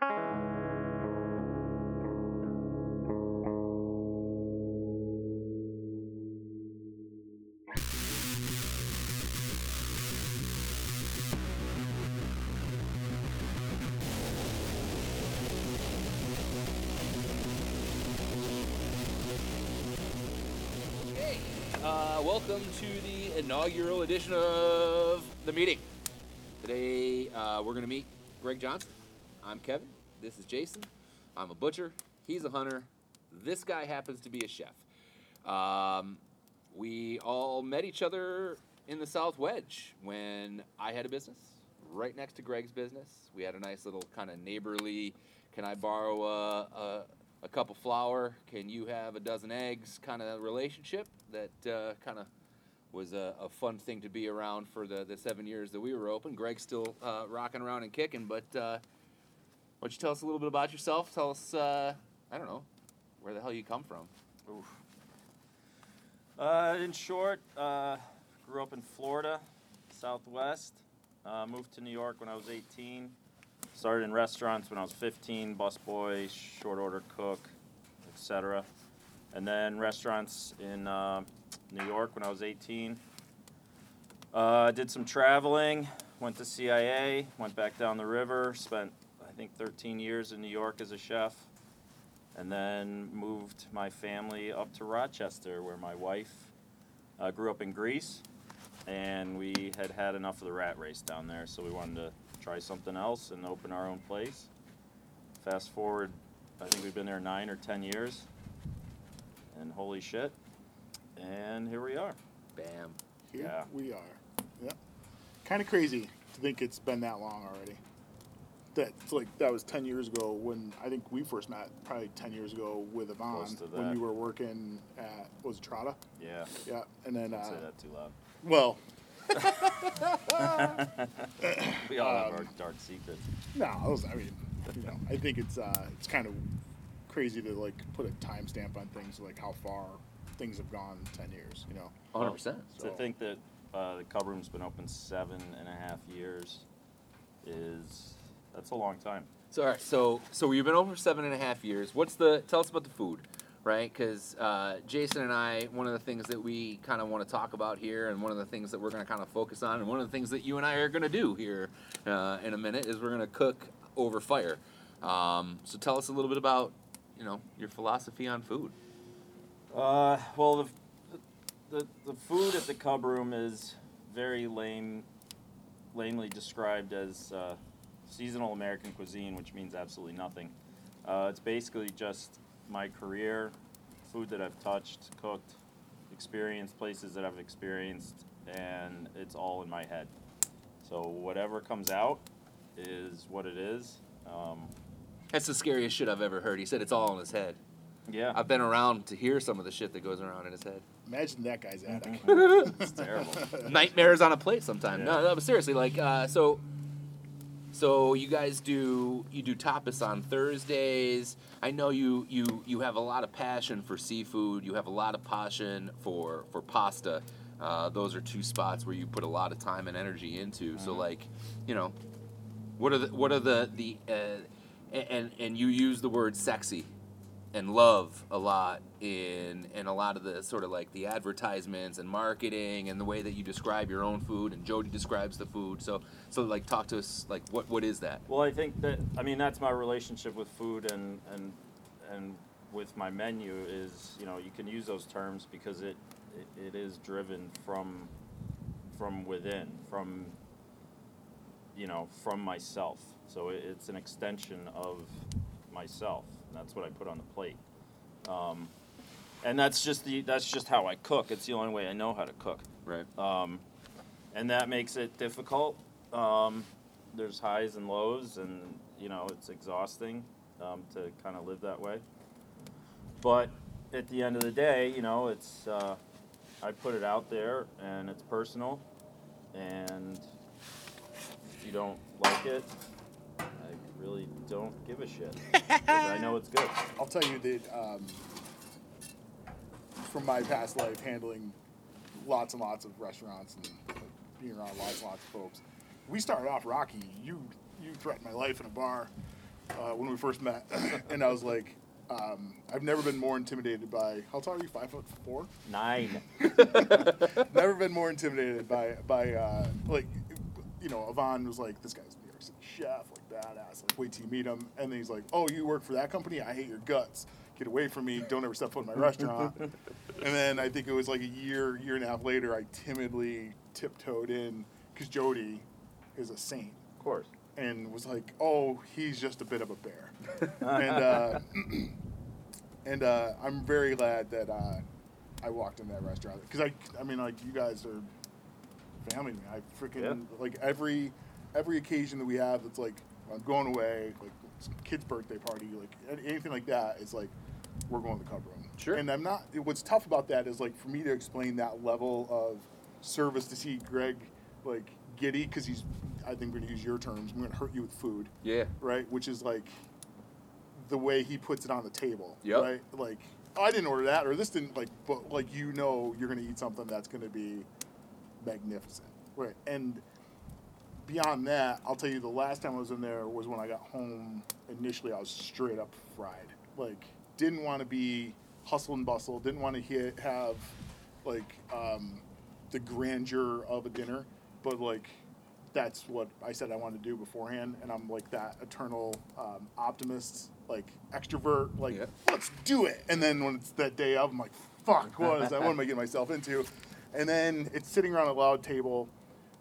Uh, welcome to the inaugural edition of the meeting. Today uh, we're going to meet Greg Johnson. I'm Kevin. This is Jason. I'm a butcher. He's a hunter. This guy happens to be a chef. Um, we all met each other in the South Wedge when I had a business right next to Greg's business. We had a nice little kind of neighborly, can I borrow a, a, a cup of flour? Can you have a dozen eggs kind of relationship that uh, kind of was a, a fun thing to be around for the, the seven years that we were open. Greg's still uh, rocking around and kicking, but uh, why don't you tell us a little bit about yourself? Tell us, uh, I don't know, where the hell you come from. Uh, in short, uh, grew up in Florida, Southwest. Uh, moved to New York when I was 18. Started in restaurants when I was 15, busboy, short order cook, etc. And then restaurants in uh, New York when I was 18. Uh, did some traveling, went to CIA, went back down the river, spent think 13 years in New York as a chef and then moved my family up to Rochester, where my wife uh, grew up in Greece, and we had had enough of the rat race down there, so we wanted to try something else and open our own place. Fast forward, I think we've been there nine or ten years, and holy shit, and here we are. Bam. Here Yeah. we are. Yep. Kind of crazy to think it's been that long already. That's like that was ten years ago when I think we first met. Probably ten years ago with Yvonne when you were working at was it Trotta? Yeah, Yeah, and then don't uh, say that too loud. well, We all have our Um, dark secrets. no, I was. I mean, you know, I think it's uh, it's kind of crazy to like put a timestamp on things like how far things have gone in ten years. You know, 100%. To So- think that uh, the cub room's been open seven and a half years is that's a long time. So, all right, so so you've been over seven and a half years. What's the? Tell us about the food, right? Because uh, Jason and I, one of the things that we kind of want to talk about here, and one of the things that we're going to kind of focus on, and one of the things that you and I are going to do here uh, in a minute is we're going to cook over fire. Um, so tell us a little bit about, you know, your philosophy on food. Uh, well, the, the the food at the cub room is very lame, lamely described as uh, seasonal American cuisine, which means absolutely nothing. Uh, it's basically just my career, food that I've touched, cooked, experienced, places that I've experienced, and it's all in my head. So whatever comes out is what it is. Um, That's the scariest shit I've ever heard. He said it's all in his head. yeah, I've been around to hear some of the shit that goes around in his head. imagine that guy's attic. it's terrible. nightmares on a plate sometimes. Yeah. No, no, but seriously, like, uh, so, so you guys do you do tapas on Thursdays? I know you you you have a lot of passion for seafood. You have a lot of passion for for pasta. Uh, those are two spots where you put a lot of time and energy into. So, Mhm. like, you know, what are the what are the the uh, and and you use the word sexy and love a lot in in a lot of the sort of like the advertisements and marketing and the way that you describe your own food and Jody describes the food. So so like talk to us like what what is that? Well, I think that I mean that's my relationship with food and and and with my menu is you know you can use those terms because it it, it is driven from from within from you know from myself. So it, it's an extension of myself. And that's what I put on the plate. Um, and that's just the that's just how I cook. It's the only way I know how to cook Right. um, and that makes it difficult. Um, there's highs and lows, and you know it's exhausting um, to kind of live that way. But at the end of the day, you know, it's uh, I put it out there, and it's personal. And if you don't like it, really don't give a shit. I know it's good. I'll tell you that um, from my past life handling lots and lots of restaurants and being around lots and lots of folks, we started off rocky. You you threatened my life in a bar uh, when we first met, and I was like, um, I've never been more intimidated by. How tall are you? Five foot four. Nine. never been more intimidated by by uh, like, you know, Yvonne was like, this guy's a New York City chef, like badass. Like, wait till you meet him, and then he's like, oh, you work for that company? I hate your guts. Get away from me. Don't ever step foot in my restaurant. and then I think it was like a year, year and a half later, I timidly tiptoed in because Jody is a saint Of course. and was like, "Oh, he's just a bit of a bear," and uh, and uh, I'm very glad that uh, I walked in that restaurant because I, I mean, like you guys are family to me. I freaking Yeah. like every every occasion that we have. It's like I'm going away, like kid's birthday party, like anything like that. It's like we're going to the Cub Room. Sure. And I'm not. What's tough about that is like for me to explain that level of service to see Greg like giddy because he's. I think we're gonna use your terms. I'm gonna hurt you with food Yeah. right? Which is like the way he puts it on the table, Yep. right? Like oh, I didn't order that, or this didn't like, but like you know, you're gonna eat something that's gonna be magnificent, right? And beyond that, I'll tell you, the last time I was in there was when I got home. Initially, I was straight up fried. Like, didn't want to be hustle and bustle. Didn't want to hit, have like um, the grandeur of a dinner, but like that's what I said I wanted to do beforehand, and I'm like that eternal um, optimist, like extrovert, like Yep. let's do it. And then when it's that day of, I'm like, fuck, what is that? What am I getting myself into? And then it's sitting around a loud table,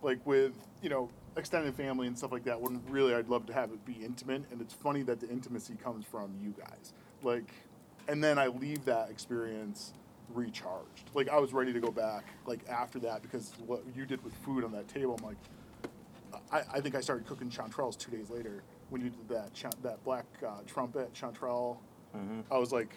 like with you know extended family and stuff like that. When really I'd love to have it be intimate, and it's funny that the intimacy comes from you guys, like, and then I leave that experience recharged. Like I was ready to go back, like after that, because what you did with food on that table, I'm like. I, I think I started cooking chanterelles two days later when you did that chan- that black uh, trumpet chanterelle. Mhm. I was like,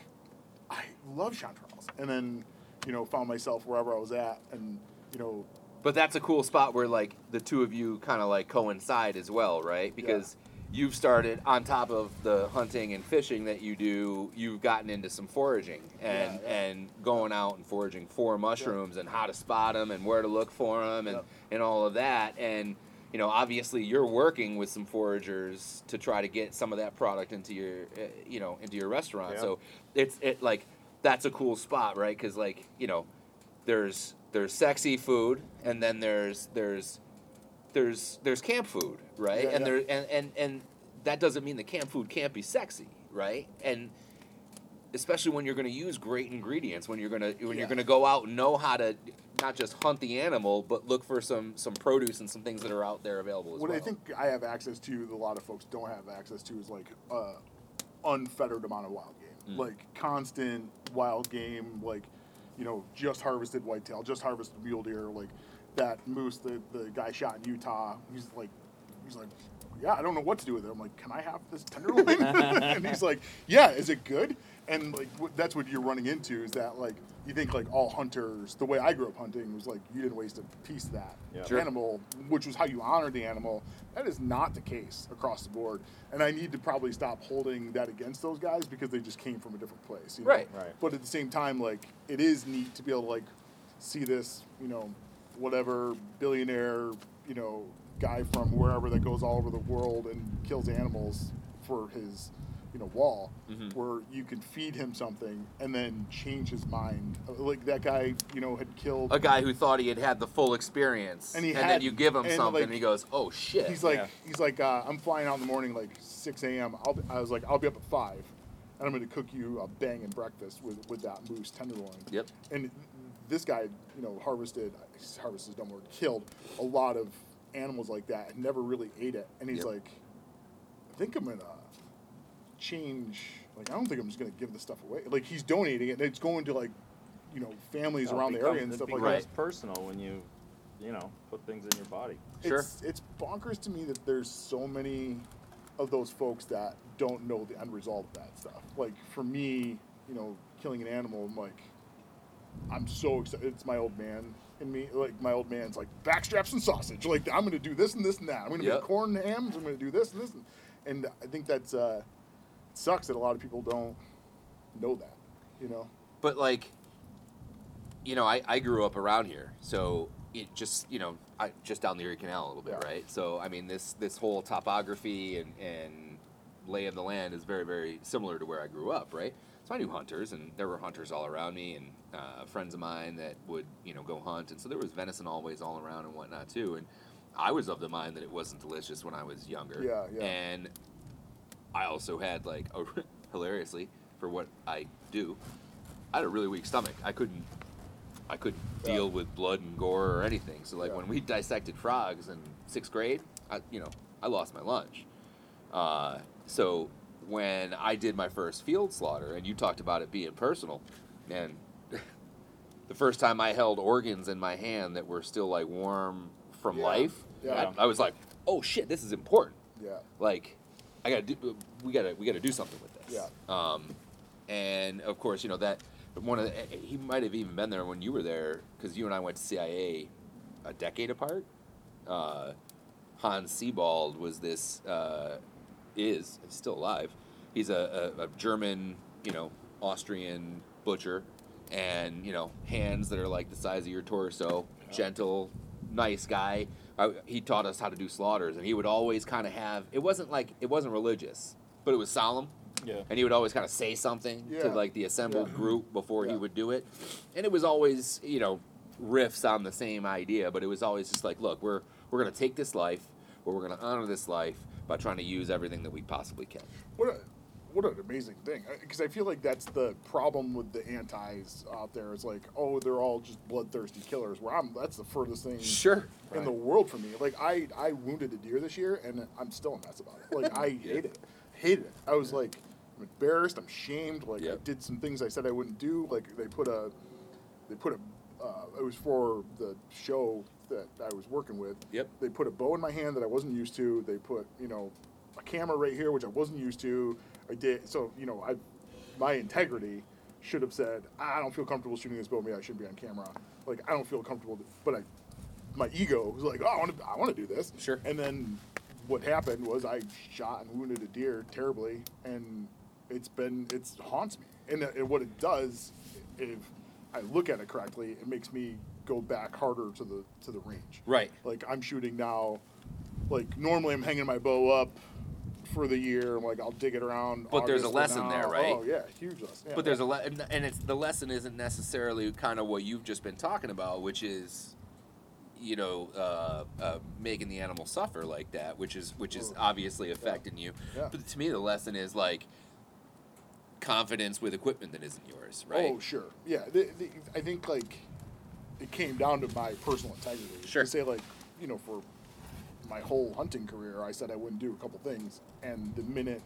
I love chanterelles, and then you know found myself wherever I was at, and you know But that's a cool spot where like the two of you kind of like coincide as well, right? Because you've started on top of the hunting and fishing that you do. You've gotten into some foraging and Yeah, yeah. and going out and foraging for mushrooms and how to spot them and where to look for them and and all of that. And you know, obviously, you're working with some foragers to try to get some of that product into your uh, you know into your restaurant. Yeah. So it's it like that's a cool spot, right? Because like you know there's there's sexy food and then there's there's there's there's camp food right Yeah, and yeah. there and, and and that doesn't mean the camp food can't be sexy right and especially when you're going to use great ingredients when you're going to when Yeah. you're going to go out and know how to not just hunt the animal but look for some some produce and some things that are out there available as what well I think I have access to that a lot of folks don't have access to is like uh, unfettered amount of wild game, Mm. like constant wild game, like you know just harvested whitetail, just harvested mule deer, like that moose the the guy shot in Utah. He's like he's like. Yeah, I don't know what to do with it. I'm like, can I have this tenderloin? and he's like, Yeah, is it good? And like, wh- that's what you're running into is that like you think like all hunters. The way I grew up hunting was like you didn't waste a piece of that Yeah. Sure. animal, which was how you honored the animal. That is not the case across the board, and I need to probably stop holding that against those guys because they just came from a different place. You know? Right. Right. But at the same time, like it is neat to be able to like see this, you know, whatever billionaire, you know, guy from wherever that goes all over the world and kills animals for his, you know, wall, Mhm. where you can feed him something and then change his mind. Like that guy, you know, had killed a guy who thought he had had the full experience And he then had- you give him and, something like, and he goes oh shit He's like, Yeah. he's like, uh, I'm flying out in the morning, like 6 a.m. I'll I was like, I'll be up at five, and I'm going to cook you a banging breakfast with with that moose tenderloin. Yep. And this guy, you know, harvested, harvested is dumb word, killed a lot of animals like that, and never really ate it. And he's Yep. like, I think I'm gonna change. Like, I don't think I'm just gonna give this stuff away. Like, he's donating it, and it's going to like, you know, families It around the becomes- area and it stuff like becomes that. personal when you, you know, put things in your body. Sure. It's, it's bonkers to me that there's so many of those folks that don't know the end result of that stuff. Like for me, you know, killing an animal, I'm like, I'm so excited. It's my old man in me. Like my old man's like backstraps and sausage. Like I'm gonna do this and this and that. I'm gonna Yep. make corn hams. I'm gonna do this and this. And, and I think that's uh, sucks that a lot of people don't know that. You know. but like you know I, I grew up around here so it just you know I just down the Erie Canal a little bit Yeah. right so I mean this this whole topography and and lay of the land is very very similar to where I grew up, right? So I knew hunters, and there were hunters all around me, and uh, friends of mine that would you know go hunt, and so there was venison always all around and whatnot too, and I was of the mind that it wasn't delicious when I was younger. Yeah, yeah. And I also had like a, hilariously for what I do, I had a really weak stomach. I couldn't I couldn't Yeah. deal with blood and gore or anything. So like Yeah. when we dissected frogs in sixth grade, I you know I lost my lunch. Uh, so when I did my first field slaughter, and you talked about it being personal, man, the first time I held organs in my hand that were still like warm from Yeah. life, Yeah. I, I was like, oh shit, this is important Yeah. like I gotta do we gotta we gotta do something with this. Yeah. Um, and of course, you know that one of the, he might have even been there when you were there because you and I went to CIA a decade apart. Uh, Hans Sebald was this uh, is he's still alive. He's a, a, a German, you know, Austrian butcher, and you know hands that are like the size of your torso, gentle, nice guy. I, he taught us how to do slaughters, and he would always kind of have. It wasn't like it wasn't religious, but it was solemn, Yeah. and he would always kind of say something Yeah. to like the assembled Yeah. group before he would do it, and it was always you know riffs on the same idea, but it was always just like, look, we're we're gonna take this life, but we're gonna honor this life by trying to use everything that we possibly can. What what an amazing thing! Because I feel like that's the problem with the antis out there. It's like, oh, they're all just bloodthirsty killers. Where I'm, that's the furthest thing Sure. in the world for me. Like I, I wounded a deer this year, and I'm still a mess about it. Like I Yeah. hated it, hated it. I was like, I'm embarrassed. I'm shamed. Like I did some things I said I wouldn't do. Like they put a, they put a, uh, it was for the show that I was working with. Yep. They put a bow in my hand that I wasn't used to. They put, you know, a camera right here, which I wasn't used to. I did so, you know, I, my integrity should have said, I don't feel comfortable shooting this bow. Maybe I shouldn't be on camera. Like I don't feel comfortable, but I, my ego was like, oh, I want to, I want to do this. Sure. And then what happened was I shot and wounded a deer terribly, and it's been it's haunts me. And, and what it does, if I look at it correctly, it makes me go back harder to the to the range. Right. Like I'm shooting now. Like normally I'm hanging my bow up for the year. I'm like I'll dig it around. But there's a lesson there, right? Oh yeah, huge lesson. Yeah, But there's a le- and- it's the lesson isn't necessarily kind of what you've just been talking about, which is, you know, uh, uh, making the animal suffer like that, which is which is obviously affecting you. Yeah. But to me, the lesson is like confidence with equipment that isn't yours, right? Oh sure, yeah. The, the, I think like it came down to my personal integrity. Sure. To say like, you know, for my whole hunting career, I said I wouldn't do a couple things, and the minute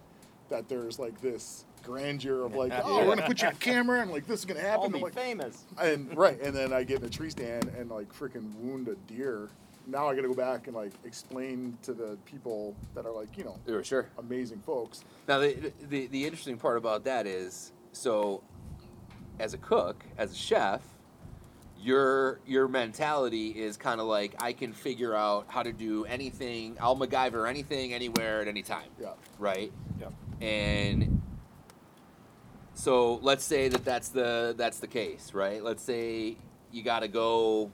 that there's like this grandeur of like, oh, we're gonna put you on camera, and like this is gonna happen, I'm me like, famous. and right, and then I get in a tree stand and like freaking wound a deer. Now I got to go back and like explain to the people that are like, you know, Yeah, sure. amazing folks. Now the, the the interesting part about that is so as a cook, as a chef, your your mentality is kind of like I can figure out how to do anything. I'll MacGyver anything, anywhere, at any time. Yeah. Right. Yeah. And so let's say that that's the that's the case, right? Let's say you got to go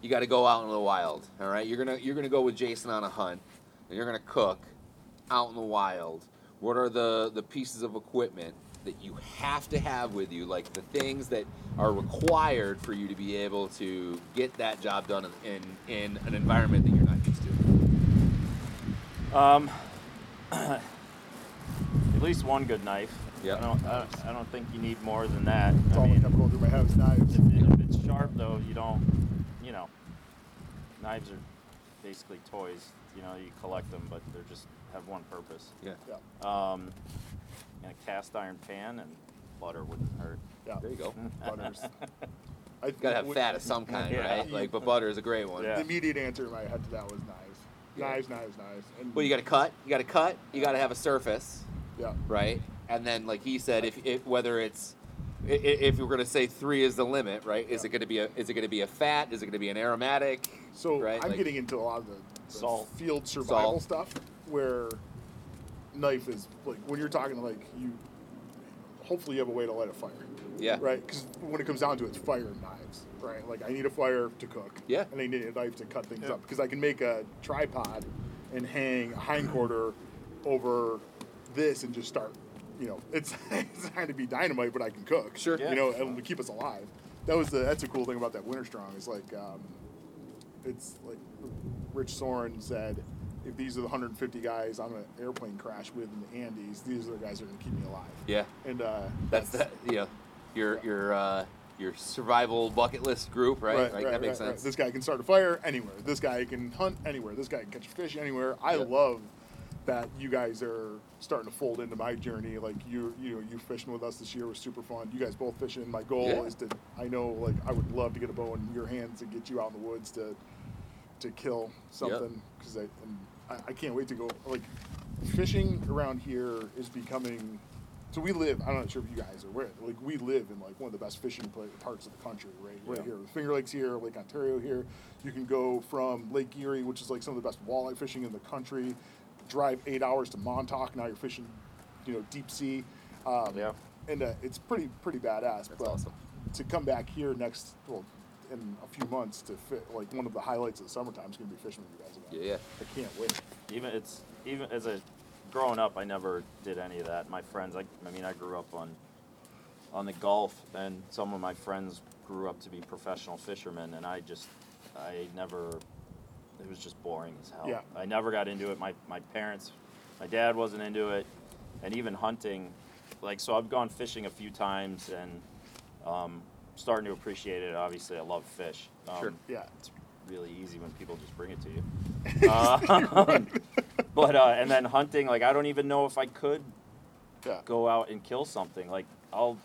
you got to go out in the wild, all right? You're to you're to go with Jason on a hunt and you're to cook out in the wild. What are the the pieces of equipment that you have to have with you like the things that are required for you to be able to get that job done in in, in an environment that you're not used to? Um, at least one good knife. Yeah. I don't, I, don't- I don't think you need more than that. That's I all that mean, kept going through my head was knives. if, if it's sharp though, you don't, you know, knives are basically toys. You know, you collect them, but they're just have one purpose. Yeah. Yeah, Um, and a cast iron pan and butter wouldn't hurt. yeah. There you go. Butters. I Got to have would- fat of some kind, Yeah. right? Like, but butter is a great one. Yeah. The immediate answer in my head to that was knives. Yeah. Knives, knives, knives. And Well, you got to cut. You got to cut. You got to have a surface, yeah, right? And then, like he said, if, if whether it's i- i- if we're gonna say three is the limit, right? Is Yeah. it gonna be a is it gonna be a fat? Is it gonna be an aromatic? So right? I'm Like- getting into a lot of the, the Salt. field survival Salt. stuff where knife is like when you're talking like you. Hopefully, you have a way to light a fire. Yeah. Right. Because when it comes down to it, it's fire and knives. Right. Like I need a fire to cook. Yeah. And I need a knife to cut things Yeah. up because I can make a tripod and hang a hindquarter over this and just start. You know, it's it's not to be dynamite, but I can cook. Sure. You know, and to keep us alive. That was the that's a cool thing about that Winter Strong is like, um, it's like Rich Soren said, if these are the 150 guys I'm an airplane crash with in the Andes, these are the guys that are gonna keep me alive. Yeah. And uh, That's that. You know, your your uh, your survival bucket list group, right? like that makes right, right. sense. This guy can start a fire anywhere. This guy can hunt anywhere. This guy can catch a fish anywhere. I Yep. love that you guys are starting to fold into my journey. Like you, you know, you fishing with us this year was super fun. You guys both fishing. My goal Yeah. is to. I know, like, I would love to get a bow in your hands and get you out in the woods to, to kill something because I, I, I can't wait to go. Like, fishing around here is becoming. So we live. I'm not sure if you guys are aware. Like we live in like one of the best fishing parts of the country, right? Right Yeah. here, Finger Lakes here, Lake Ontario here. You can go from Lake Erie, which is like some of the best walleye fishing in the country. Drive eight hours to Montauk. Now you're fishing, you know, deep sea. Um, Yeah. And uh, it's pretty pretty badass. That's but awesome. to come back here next, well, in a few months to fit like one of the highlights of the summertime is gonna be fishing with you guys again. Yeah, yeah. I can't wait. even it's even as a growing up i never did any of that my friends I, I mean i grew up on on the gulf and some of my friends grew up to be professional fishermen and i just i never it was just boring as hell Yeah. i never got into it my, my parents my dad wasn't into it and even hunting like so i've gone fishing a few times and um, starting to appreciate it obviously i love fish um, Sure. Yeah. it's really easy when people just bring it to you. Um, but uh, and then hunting, like I don't even know if I could Yeah. go out and kill something. Like I'll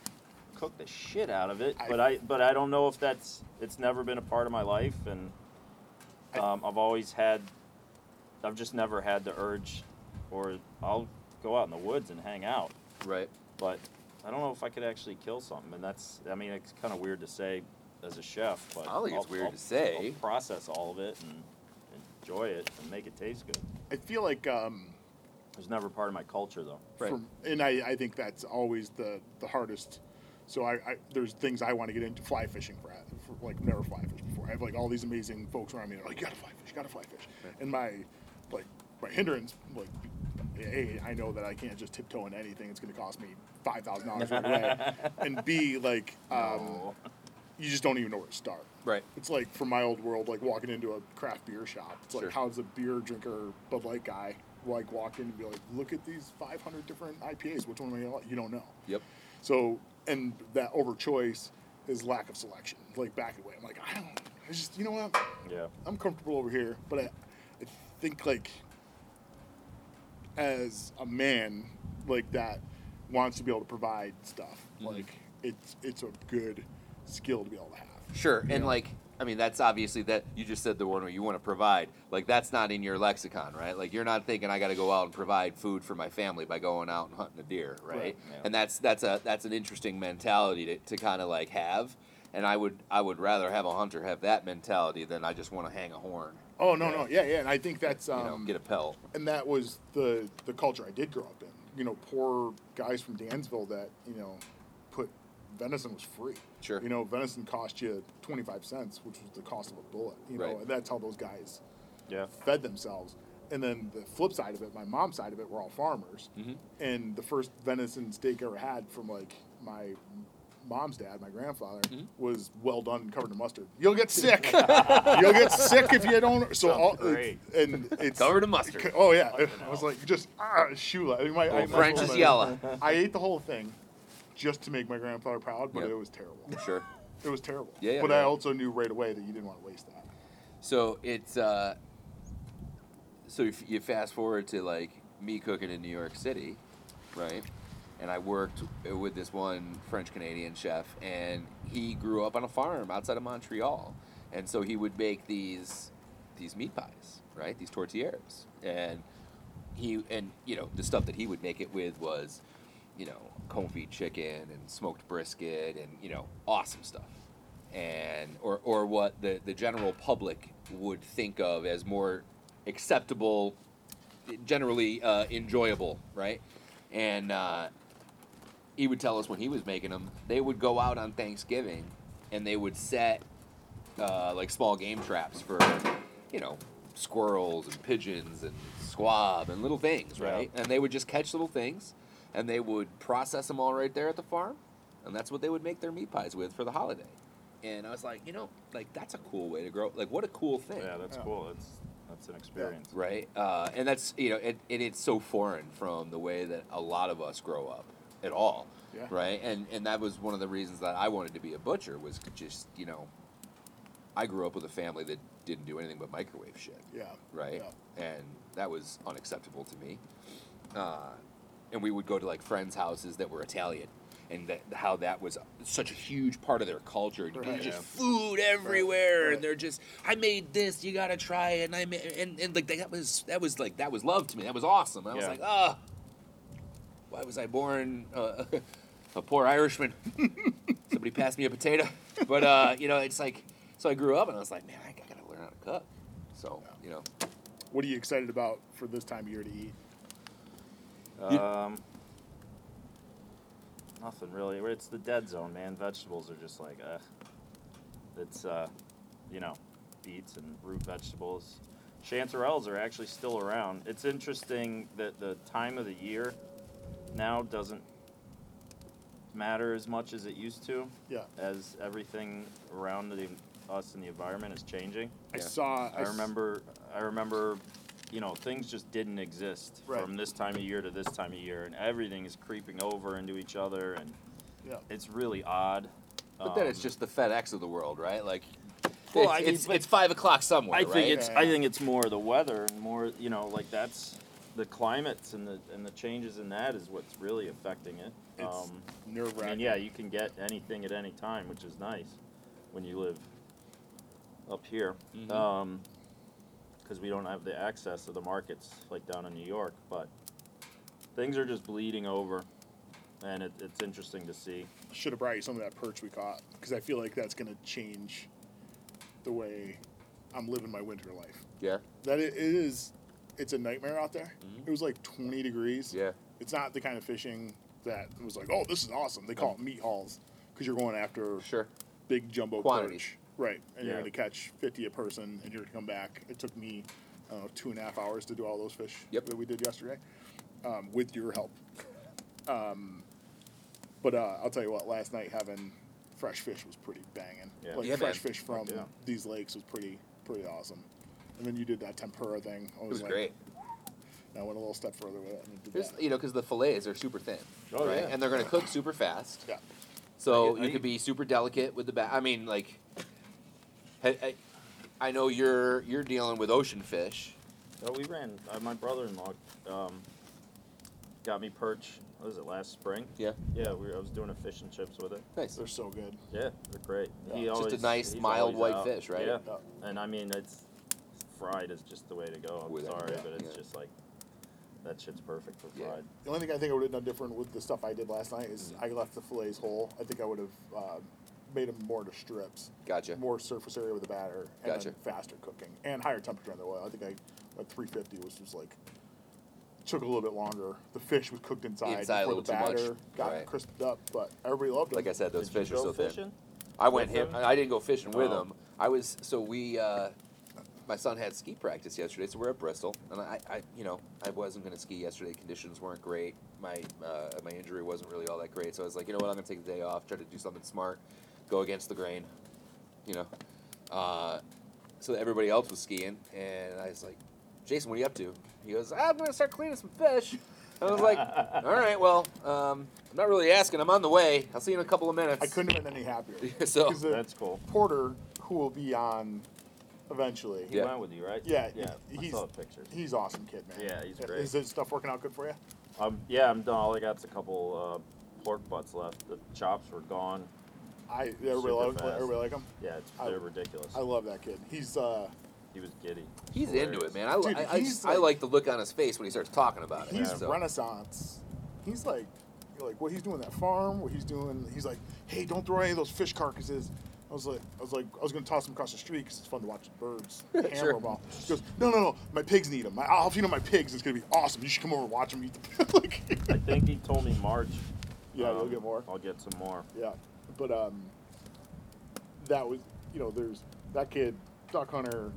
cook the shit out of it, I- but I but I don't know if that's it's never been a part of my life, and I- um, I've always had, I've just never had the urge, or I'll go out in the woods and hang out, Right. but I don't know if I could actually kill something, and that's I mean it's kind of weird to say as a chef, but I don't think it's I'll- weird I'll- to say. I'll process all of it and enjoy it and make it taste good. I feel like um, It was never part of my culture though. Right. from, and I, I think that's always the the hardest. So I, I there's things I want to get into fly fishing for, for like never fly fish before. I have like all these amazing folks around me. They're like, you gotta fly fish, you gotta fly fish. And my like my hindrance like. A, I know that I can't just tiptoe into anything. It's going to cost me five thousand dollars right away. And B, like, um, you just don't even know where to start. Right. It's like from my old world, like walking into a craft beer shop. It's like Sure. how's a beer drinker, Bud Light guy, like walk in and be like, look at these 500 different IPAs. Which one am I gonna? You don't know. Yep. So, and that over choice is lack of selection. Like back away, I'm like, I don't. I just, you know what? Yeah. I'm comfortable over here, but I, I think like as a man like that wants to be able to provide stuff. Mhm. Like it's it's a good skill to be able to have. Sure. And know? like, I mean, that's obviously that you just said the one where you want to provide. Like, that's not in your lexicon, right? Like, you're not thinking I got to go out and provide food for my family by going out and hunting a deer, right? Right, yeah. And that's that's a that's an interesting mentality to, to kind of like have. And I would I would rather have a hunter have that mentality than I just want to hang a horn, Oh no no yeah yeah, and I think that's you um, know, get a pelt. and that was the the culture I did grow up in. You know, poor guys from Dansville that you know put venison was free. Sure. You know, venison cost you twenty five cents, which was the cost of a bullet. You know, Right. and that's how those guys Yeah. fed themselves. And then the flip side of it, my mom's side of it, were all farmers. Mhm. And the first venison steak I ever had from like my mom's dad, my grandfather, Mhm. was well done and covered in mustard. You'll get sick. You'll get sick if you don't. So all great. and it's Covered in mustard. Oh yeah, Fucking I was like just ah shoe. I, my, Well, my- French is yellow. I ate the whole thing just to make my grandfather proud, but Yep. it was terrible. Sure. It was terrible. Yeah, yeah, but yeah. I also knew right away that you didn't want to waste that. So it's uh, so if you fast forward to like me cooking in New York City, right? And I worked with this one French Canadian chef, and he grew up on a farm outside of Montreal, and so he would make these these meat pies, right? These tourtières, and he and you know the stuff that he would make it with was, you know, confit chicken and smoked brisket and you know awesome stuff, and or or what the the general public would think of as more acceptable, generally uh, enjoyable, right? And uh, he would tell us when he was making them, they would go out on Thanksgiving and they would set uh, like small game traps for, you know, squirrels and pigeons and squab and little things, Yeah. right? And they would just catch little things, and they would process them all right there at the farm, and that's what they would make their meat pies with for the holiday. And I was like, you know, like that's a cool way to grow. Like, what a cool thing, Yeah, that's Yeah. cool. That's that's an experience. right? Uh, and that's you know, it, and it's so foreign from the way that a lot of us grow up at all, Yeah. right? And and that was one of the reasons that I wanted to be a butcher was just you know, I grew up with a family that didn't do anything but microwave shit, Yeah. right? Yeah. And that was unacceptable to me. Uh, and we would go to like friends' houses that were Italian. And that, how that was such a huge part of their culture. And Right. Just Yeah. food everywhere, Right. and they're just, I made this, you gotta try it, and I made, and, and like that was that was like that was love to me. That was awesome. I was like, ah, why was I born uh, a poor Irishman? Somebody passed me a potato, but uh, you know, it's like, so I grew up, and I was like, man, I gotta learn how to cook. So you know, What are you excited about for this time of year to eat? You- Um, nothing really. It's the dead zone, man. Vegetables are just like, uh, it's uh, you know, beets and root vegetables. Chanterelles are actually still around. It's interesting that the time of the year now doesn't matter as much as it used to, Yeah. as everything around the, us and the environment is changing. I Yeah. saw. I remember, I remember, you know, things just didn't exist Right. from this time of year to this time of year, and everything is creeping over into each other, and Yeah. it's really odd. but then it's Um, just the FedEx of the world, right? Like, Well, it's, I mean, it's, it's five o'clock somewhere, I think right? it's, Yeah, I think it's more the weather and more, you know, like that's the climates and the and the changes in that is what's really affecting it. It's Um, nerve I wracking. mean, yeah, you can get anything at any time, which is nice when you live up here. Mhm. Um 'cause because we don't have the access to the markets like down in New York. But things are just bleeding over, and it, it's interesting to see. Should have brought you some of that perch we caught because I feel like that's gonna change the way I'm living my winter life. Yeah, That it, it is. It's a nightmare out there. Mhm. It was like 20 degrees. yeah. It's not the kind of fishing that was like, oh, this is awesome. They call it meat hauls because you're going after Sure. big jumbo Quantities. perch. Right. And you're going to catch 50 a person and you're going to come back. It took me, I don't know, two and a half hours to do all those fish Yep. that we did yesterday um, with your help. Um, but uh, I'll tell you what, last night having fresh fish was pretty banging. Yeah. Like Yeah, fresh man. fish from Yeah. these lakes was pretty pretty awesome. And then you did that tempura thing. I It was like, great. I went a little step further with it and did There's, that. you know, because the fillets are super thin, Oh, right? yeah. And they're going to cook super fast. Yeah. So I- you I- could be super delicate with the back. I mean, like, I, I, I know you're you're dealing with ocean fish. So we ran. Uh, my brother-in-law um, got me perch. What was it last spring? Yeah. Yeah, we, I was doing a fish and chips with it. Nice. They're so good. Yeah, they're great. Yeah. He Just a nice, mild white out. fish, right? Yeah. Yeah. and I mean it's fried is just the way to go. I'm With it, sorry, yeah, but it's yeah. just like that shit's perfect for Yeah. fried. The only thing I think I would have done different with the stuff I did last night is I left the fillets whole. I think I would have uh, made them more to strips, Gotcha. more surface area with the batter, and Gotcha. then faster cooking and higher temperature on the oil. I think I at 350 was just like took a little bit longer. The fish was cooked inside, Inside a before the little too batter much. got Right. crisped up, but everybody loved it. Like I said, those Did fish you are go so thin. fishing? I went with him. him? I didn't go fishing with Oh. him. I was so we. Uh, my son had ski practice yesterday, so we're at Bristol, and I, I you know, I wasn't going to ski yesterday. Conditions weren't great. My uh, my injury wasn't really all that great, so I was like, you know what, I'm going to take the day off, try to do something smart, go against the grain, you know. Uh, so everybody else was skiing, and I was like, Jason, what are you up to? He goes, I'm going to start cleaning some fish. I was like, all right, well, um, I'm not really asking. I'm on the way. I'll see you in a couple of minutes. I couldn't have been any happier. so 'Cause the That's cool. Porter, who will be on eventually, He Yeah. went with you, right? Yeah, Yeah. I he's- saw the pictures. he's awesome kid, man. Yeah, he's great. Is this stuff working out good for you? Um, yeah, I'm done. All I got's a couple uh, pork butts left. The chops were gone. I everybody Super like fast. everybody like him. Yeah, it's, I- they're ridiculous. I love that kid. He's uh he was giddy. He's Hilarious. into it, man. I, Dude, I, I, he's just- I like- like the look on his face when he starts talking about it. he's so. renaissance. He's like, you're like what he's doing that farm, what he's doing. He's like, hey, don't throw any of those fish carcasses. I was like, I was like, I was gonna toss them across the street because it's fun to watch the birds hammer Sure. them all. He goes, no, no, no, my pigs need them. I'll feed them my pigs. It's gonna be awesome. You should come over and watch them eat them. like, I think he told me March. Yeah, you'll um, get more. I'll get some more. yeah, but um, that was, you know, there's that kid, duck hunter,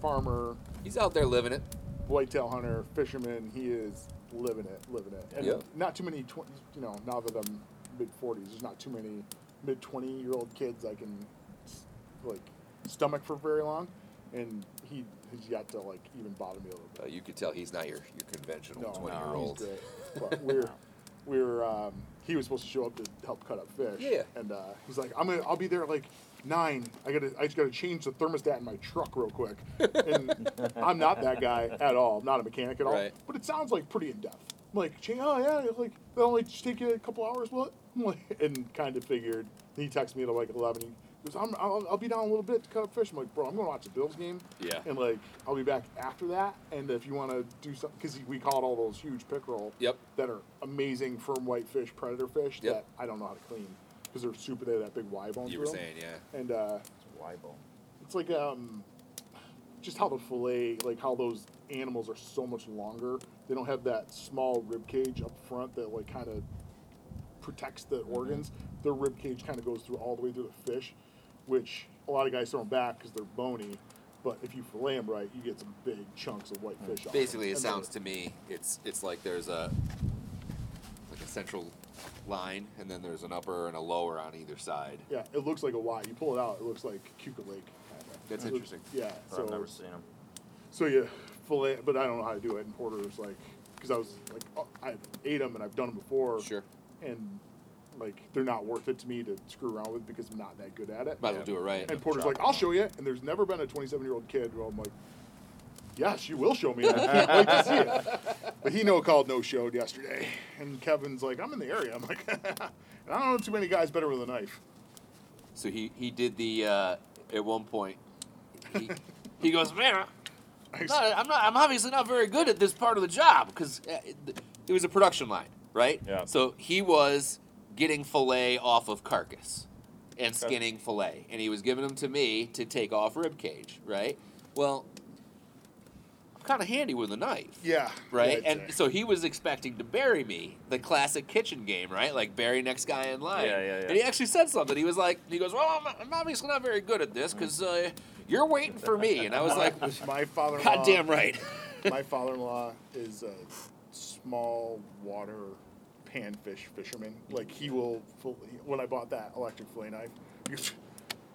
farmer, He's out there living it. whitetail hunter, fisherman. He is living it, living it. And Yep. not too many, tw- you know, now that I'm mid 40s, there's not too many mid 20 year old kids I can like stomach for very long. And he has yet to like even bother me a little bit. Uh, you could tell he's not your, your conventional No, 20 year no, old. He's great. But we're we're um, he was supposed to show up to help cut up fish. Yeah. And uh, he's like, I'm gonna I'll be there at like nine. I gotta I just gotta change the thermostat in my truck real quick. And I'm not that guy at all. I'm not a mechanic at all. Right. But it sounds like pretty in depth. Like, "Cha- oh yeah, like that'll only just take you a couple hours. What? I'm like, and kind of figured. He texted me at like 11. He goes, I'm, I'll, I'll be down a little bit to cut up fish. I'm like, bro, I'm gonna watch the Bills game. Yeah. And like, I'll be back after that. And if you want to do something, because we caught all those huge pickerel Yep. that are amazing firm white fish, predator fish Yep. that I don't know how to clean because they're super. They have that big Y bone. You were them. saying, yeah. And uh, Why bone? it's like um, just how the fillet, like how those animals are so much longer. They don't have that small rib cage up front that like kind of protects the organs. Their rib cage kind of goes through all the way through the fish, which a lot of guys throw them back because they're bony. But if you fillet them right, you get some big chunks of white fish. off 'em. Basically, it And sounds to me it's it's like there's a like a central line, and then there's an upper and a lower on either side. Yeah, it looks like a Y. You pull it out, it looks like Cayuga Lake. That's It looks- interesting. Yeah. So I've never seen them. So yeah, fillet, but I don't know how to do it. And Porter's like, because I was like, oh, I ate them and I've done them before. Sure. And like, they're not worth it to me to screw around with because I'm not that good at it. Might as well do it right. And Porter's like, I'll show you. And there's never been a 27 year old kid who I'm like, yes, you will show me. I can't wait to see it. But he no called, no showed yesterday. And Kevin's like, I'm in the area. I'm like, I don't know too many guys better with a knife. So he he did the uh, at one point. He, he goes, man, I'm not, I'm not. I'm obviously not very good at this part of the job because it, it was a production line, right? Yeah. So he was getting fillet off of carcass and Okay. skinning fillet, and he was giving them to me to take off rib cage, right? Well, I'm kind of handy with a knife. Yeah. Right, and so he was expecting to bury me, the classic kitchen game, right? Like bury next guy in line. Yeah, yeah, yeah. And he actually said something. He was like, he goes, "Well, I'm, I'm obviously not very good at this because uh, you're waiting for me." And I was like, my father-in-law. "God damn right." my father-in-law is a small water panfish fisherman. Like he will. When I bought that electric fillet knife,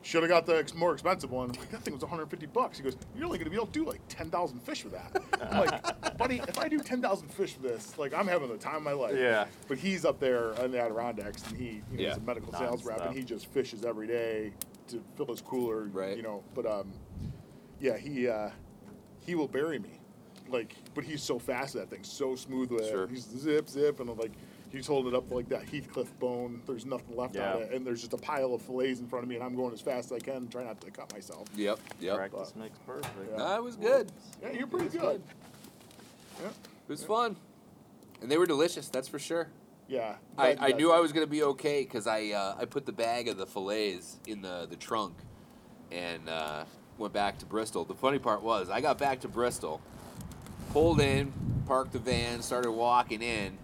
should have got the more expensive one. I'm like, that thing was 150 bucks. He goes, you're only gonna be able to do like 10,000 fish with that. I'm like, buddy, if I do 10,000 fish with this, like I'm having the time of my life. Yeah. But he's up there in the Adirondacks, and he, you know, Yeah. he's a medical sales rep, and he just fishes every day to fill his cooler. Right. You know, but um, yeah, he uh, he will bury me. Like, but he's so fast at that thing, so smooth with Sure. it. He's zip, zip, and like he's holding it up like that Heathcliff bone. There's nothing left on Yeah. it, and there's just a pile of fillets in front of me, and I'm going as fast as I can, trying not to cut myself. Yep, yep. Practice makes perfect. Yeah. That was good. Yeah, you're pretty It was good. Yeah, It was fun, and they were delicious. That's for sure. yeah. I, I knew. I was gonna be okay because I uh, I put the bag of the fillets in the the trunk, and uh, went back to Bristol. The funny part was I got back to Bristol, pulled in, parked the van, started walking in,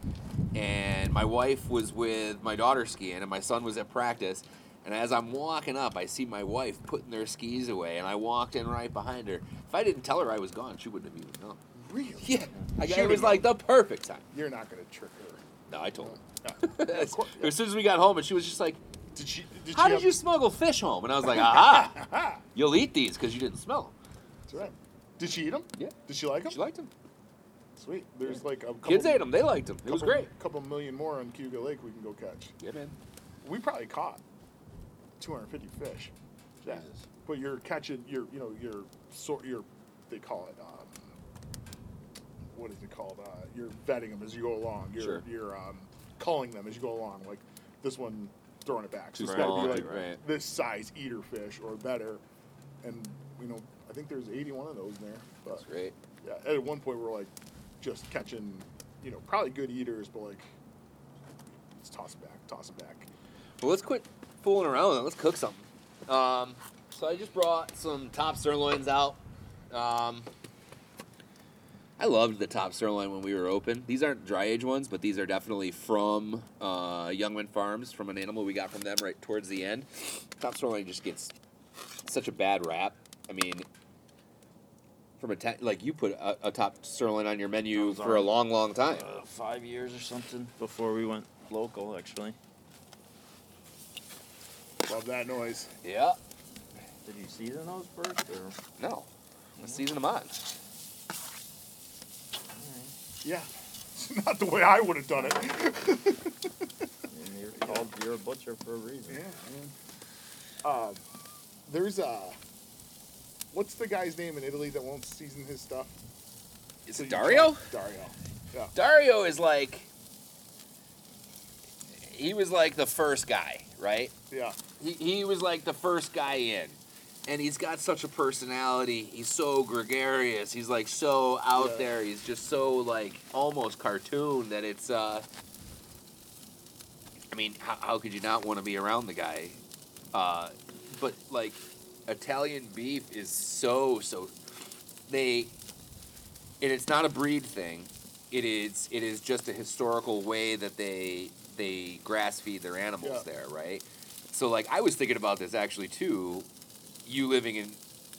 and my wife was with my daughter skiing, and my son was at practice. And as I'm walking up, I see my wife putting their skis away, and I walked in right behind her. If I didn't tell her I was gone, she wouldn't have even known. Really? Yeah, I, She it was like the perfect time. You're not gonna trick her. No, I told her. As, as soon as we got home, and she was just like, Did she? Did "How did have- you smuggle fish home?" And I was like, "Aha! Ah, You'll eat these because you didn't smell them." that's right. Did she eat them? Yeah. Did she like them? She liked them. Sweet. There's like a couple, Kids ate them. They liked them. It was couple- great. Couple million more on Cayuga Lake we can go catch. Yeah, man. We probably caught 250 fish. Yeah. Jesus. But you're catching, you're, you know, you're sort, you're, they call it, um, what is it called? Uh, you're vetting them as you go along. You're, Sure. you're um, culling them as you go along. Like this one, throwing it back. So Too it's got to be like right. this size eater fish or better. And you know, think there's 81 of those in there. But That's great. yeah, at one point we're like just catching, you know, probably good eaters, but like, let's toss it back, toss it back. Well, let's quit fooling around and let's cook something. Um, so I just brought some top sirloins out. Um, I loved the top sirloin when we were open. These aren't dry age ones, but these are definitely from uh, Youngman Farms, from an animal we got from them right towards the end. Top sirloin just gets such a bad rap. I mean, from a ta- like you put a, a top sirloin on your menu was for a long, long time. Uh, five years or something before we went local, actually. Love that noise. Yeah. Did you season those first, or? No. Let's season them on. Yeah. It's not the way I would have done it. I you're called, you're a butcher for a reason. Yeah, man. Uh, there's uh, what's the guy's name in Italy that won't season his stuff? Is So it Dario? Dario. Yeah. Dario is like he was like the first guy, right? Yeah. He, he was like the first guy in. And he's got such a personality. He's so gregarious. He's like so out Yeah. there. He's just so like almost cartoon that it's uh I mean, how, how could you not want to be around the guy? Uh but like Italian beef is so so they and it's not a breed thing. It is it is just a historical way that they they grass feed their animals Yeah. there, right? So like I was thinking about this actually too. You living in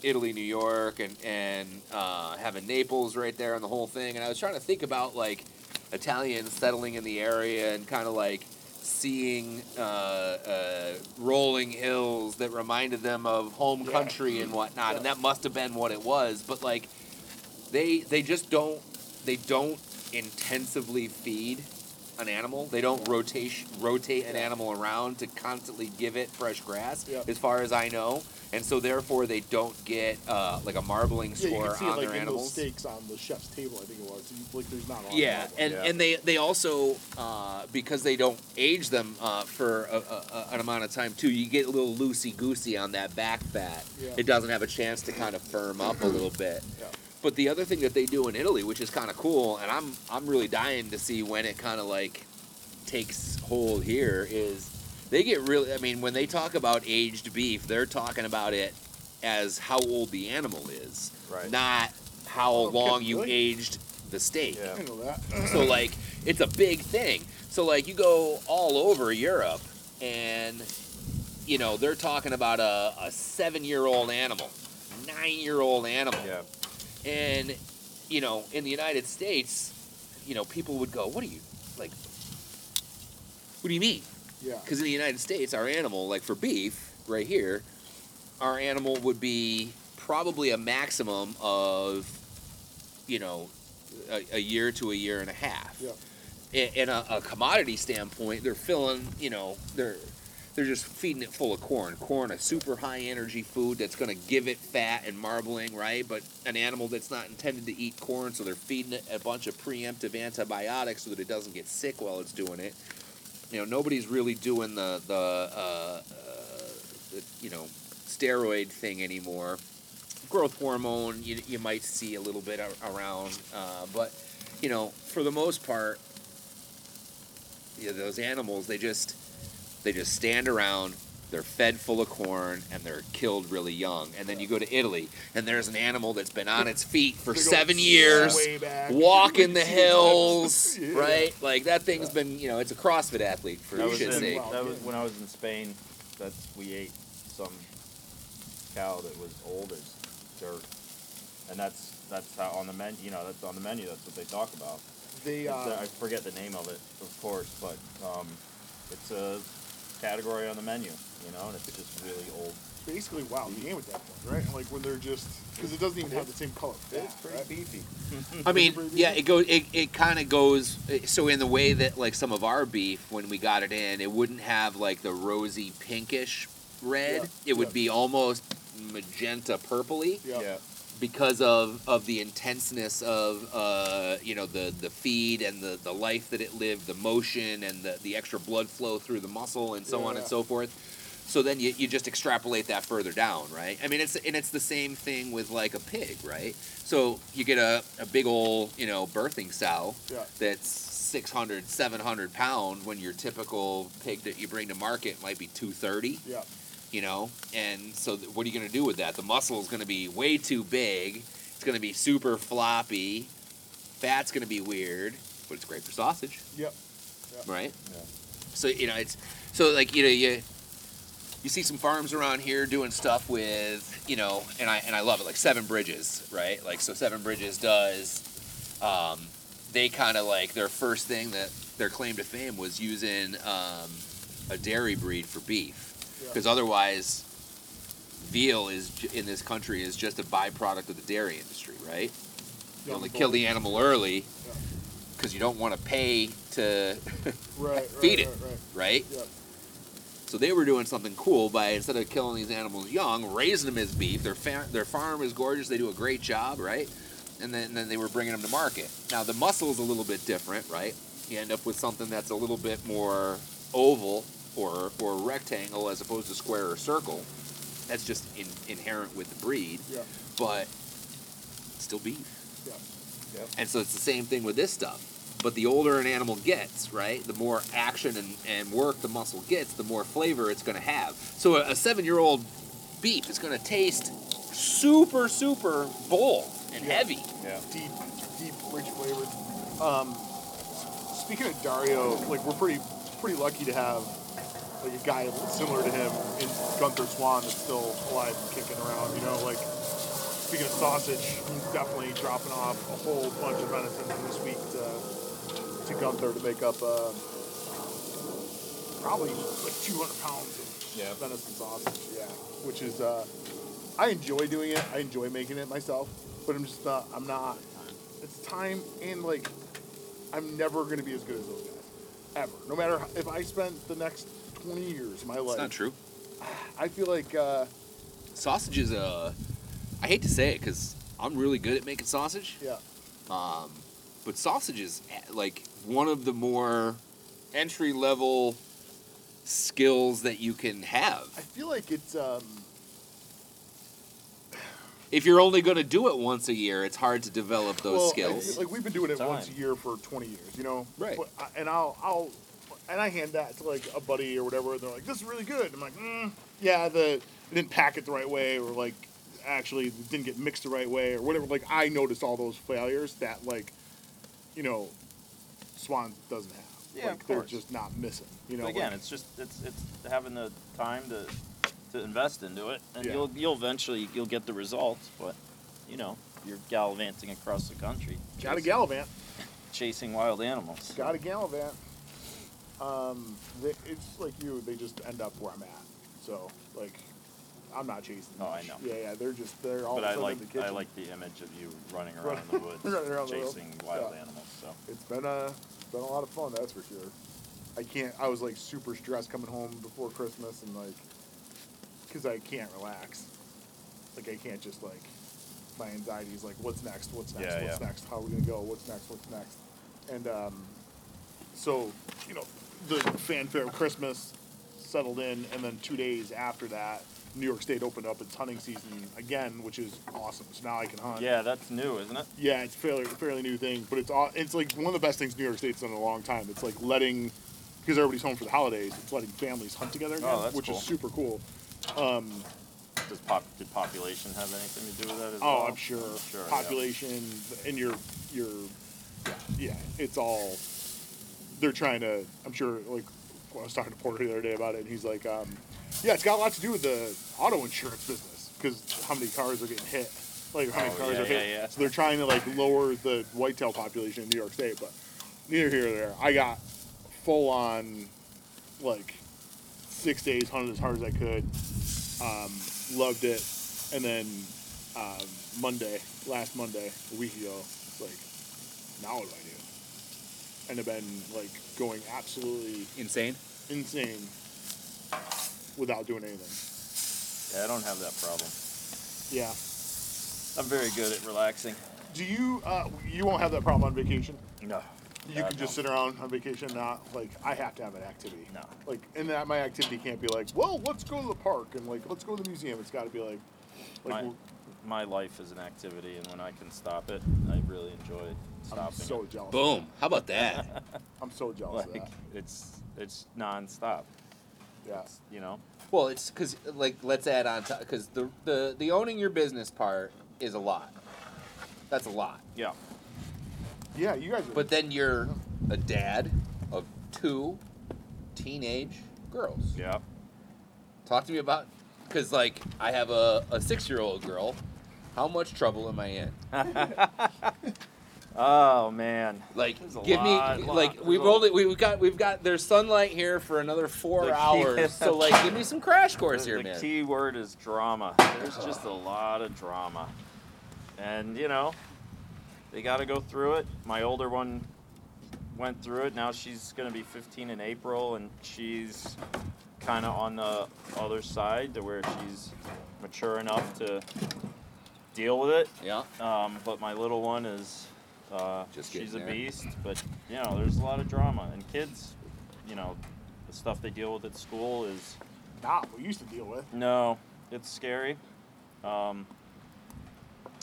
Italy, New York, and and uh, having Naples right there and the whole thing, and I was trying to think about like Italians settling in the area and kind of like seeing uh, uh, rolling hills that reminded them of home Yeah. country and whatnot, and that must have been what it was. But like they they just don't they don't intensively feed an animal. They don't rotate rotate an animal around to constantly give it fresh grass, Yeah. as far as I know. And so therefore they don't get uh, like a marbling score Yeah, you score can see it on like their in those animals. steaks on the chef's table. I think it was. You- Like there's not a lot. Yeah, of and, Yeah. and they they also uh, because they don't age them uh, for a, a, a, an amount of time too. You get a little loosey goosey on that back fat. Yeah. It doesn't have a chance to kind of firm up a little bit. Yeah. But the other thing that they do in Italy, which is kind of cool, and I'm I'm really dying to see when it kind of like takes hold here, is they get really. I mean, when they talk about aged beef, they're talking about it as how old the animal is, Right. not how Oh, okay, long you really? aged the steak. Yeah. I know that. So like it's a big thing. So like you go all over Europe and you know, they're talking about a, a seven year old animal, nine year old animal. Yeah. And, you know, in the United States, you know, people would go, What do you like what do you mean? Yeah. Because in the United States, our animal, like for beef, right here, our animal would be probably a maximum of, you know, a, a year to a year and a half. Yeah. In, in a, a commodity standpoint, they're filling, you know, they're they're just feeding it full of corn. Corn, a super high energy food that's going to give it fat and marbling, right? But an animal that's not intended to eat corn, so they're feeding it a bunch of preemptive antibiotics so that it doesn't get sick while it's doing it you know nobody's really doing the the, uh, uh, the you know steroid thing anymore. Growth hormone you, you might see a little bit around, uh, but you know for the most part, yeah, those animals they just they just stand around. They're fed full of corn and they're killed really young. And then you go to Italy and there's an animal that's been on its feet for They go seven years walking the hills, Yeah. right? Like that thing's been, you know, it's a CrossFit athlete for That was, shit's in, sake. That was when I was in Spain. That's we ate some cow that was old as dirt, and that's that's how on the menu. You know, that's on the menu. That's what they talk about. They It's, uh, uh, I forget the name of it, of course, but um, it's a category on the menu. You know, and if it's just really old. basically wild game at that point, right? Like when they're just because it doesn't even have the same color. It's pretty right? beefy. I mean, Pretty yeah, it goes. It, it kind of goes. So in the way that like some of our beef, when we got it in, it wouldn't have like the rosy pinkish red. Yeah, It would yeah. be almost magenta purpley Yeah. because of of the intenseness of uh, you know the the feed and the the life that it lived, the motion and the the extra blood flow through the muscle and so on and so forth. So then you, you just extrapolate that further down, right? I mean, it's and it's the same thing with like a pig, right? So you get a, a big old you know birthing sow Yeah. that's 600, 700 pound when your typical pig that you bring to market might be 230 Yeah. you know and so th- what are you going to do with that the muscle is going to be way too big it's going to be super floppy fat's going to be weird but it's great for sausage Yep. right Yeah. so you know it's so like you know you you see some farms around here doing stuff with you know, and I and I love it like Seven Bridges, right? Like so, Seven Bridges does. Um, they kind of like their first thing that their claim to fame was using um, a dairy breed for beef, Yeah. because otherwise, veal is in this country is just a byproduct of the dairy industry, right? You only kill the animal early Yeah. because you don't want to pay to Right, right, feed it. right, right. right? So they were doing something cool by instead of killing these animals young, raising them as beef. Their fa- their farm is gorgeous. They do a great job, right? And then, then they were bringing them to market. Now the muscle is a little bit different, right? You end up with something that's a little bit more oval or or rectangle as opposed to square or circle. That's just in, inherent with the breed, Yeah. but still beef. Yeah. And so it's the same thing with this stuff. But the older an animal gets, right, the more action and, and work the muscle gets, the more flavor it's going to have. So a, a seven year old beef is going to taste super, super bold and Yeah. heavy. Yeah. deep, deep, rich flavored. Um, speaking of Dario, like we're pretty, pretty lucky to have like a guy similar to him in Gunther Swan that's still alive and kicking around. You know, like speaking of sausage, he's definitely dropping off a whole bunch of venison this week to, to Gunther to make up uh, probably like 200 pounds of Yeah. venison sausage. Yeah, which is uh, I enjoy doing it. I enjoy making it myself, but I'm just not. I'm not. It's time and like I'm never gonna be as good as those guys ever. No matter how, if I spent the next 20 years of my It's life. not true. I feel like uh, Sausage is a. I hate to say it because I'm really good at making sausage. yeah, Um, but sausage is eh, like one of the more entry level skills that you can have. I feel like it's um, If you're only going to do it once a year, it's hard to develop those well, skills. feel like we've been doing it Time. once a year for 20 years, you know. Right. But, I- and I'll I'll and I hand that to like a buddy or whatever. And they're like, "This is really good." I'm like, mm, "Yeah, the it didn't pack it the right way, or like actually didn't get mixed the right way, or whatever." Like I noticed all those failures that like, you know, Swan doesn't have. Yeah, like of they're course. just not missing. You know. But again, like- it's just it's it's having the time to to invest into it, and Yeah. you'll you'll eventually you'll get the results. But you know, you're gallivanting across the country, got to gallivant. chasing wild animals. Got to gallivant. Um, they, it's like you. They just end up where I'm at. So like, I'm not chasing. Oh, I know. Yeah, yeah. They're just they're all But I like in the kitchen. I like the image of you running around in the woods, around the chasing wild Yeah. animals. So It's been a it's been a lot of fun. That's for sure. I can't. I was like super stressed coming home before Christmas and like, cause I can't relax. Like I can't just like, my anxiety is like, what's next? What's next? Yeah, what's yeah. next? How are we gonna go? What's next? What's next? And um, so you know, the fanfare of Christmas settled in, and then two days after that, New York State opened up its hunting season again, which is awesome. So now I can hunt. yeah, that's new, isn't it? Yeah, it's fairly fairly new thing, but it's all it's like one of the best things New York State's done in a long time. It's like letting because everybody's home for the holidays. It's letting families hunt together again, Oh, which cool. is super cool. Um, Does pop did population have anything to do with that as oh, well? I'm sure. Sure, yeah. Population and your your yeah, it's all they're trying to. I'm sure. Like I was talking to Porter the other day about it, and he's like, um, yeah, it's got a lot to do with the auto insurance business because how many cars are getting hit. Like how many Oh, cars yeah, are hit. yeah, yeah. So they're trying to like lower the whitetail population in New York State, but neither here nor there. I got full on like six days hunted as hard as I could. Um, loved it, and then um, Monday, last Monday, a week ago, it's like, now what do I do? And I've been like going absolutely Insane. insane without doing anything. Yeah, I don't have that problem. Yeah. I'm very good at relaxing. Do you? Uh, you won't have that problem on vacation. No. You can just sit around on vacation, not like I have to have an activity. No. Like, and that my activity can't be like, well, let's go to the park and like let's go to the museum. It's got to be like, like my, we're- my life is an activity, and when I can stop it, I really enjoy stopping I'm so it. jealous. Boom. How about that? I'm so jealous Like of that. it's it's nonstop. Yeah. You know. well, it's because like let's add on to because the, the the owning your business part is a lot. That's a lot. Yeah. Yeah, you guys. Are, But then you're a dad of two teenage girls. Yeah. Talk to me about because like I have a, a six year old girl. How much trouble am I in? oh man. Like, give lot- me lot- like we've little- only we've got we've got there's sunlight here for another four The hours. so like, give me some crash course the, here, the man. key word is drama. There's just a lot of drama, and you know, they got to go through it. My older one went through it. Now she's gonna be 15 in April, and she's kind of on the other side to where she's mature enough to deal with it. Yeah. Um, but my little one is uh, Just she's a there. beast. But you know, there's a lot of drama, and kids, you know, the stuff they deal with at school is Not what we used to deal with. no, it's scary. Um,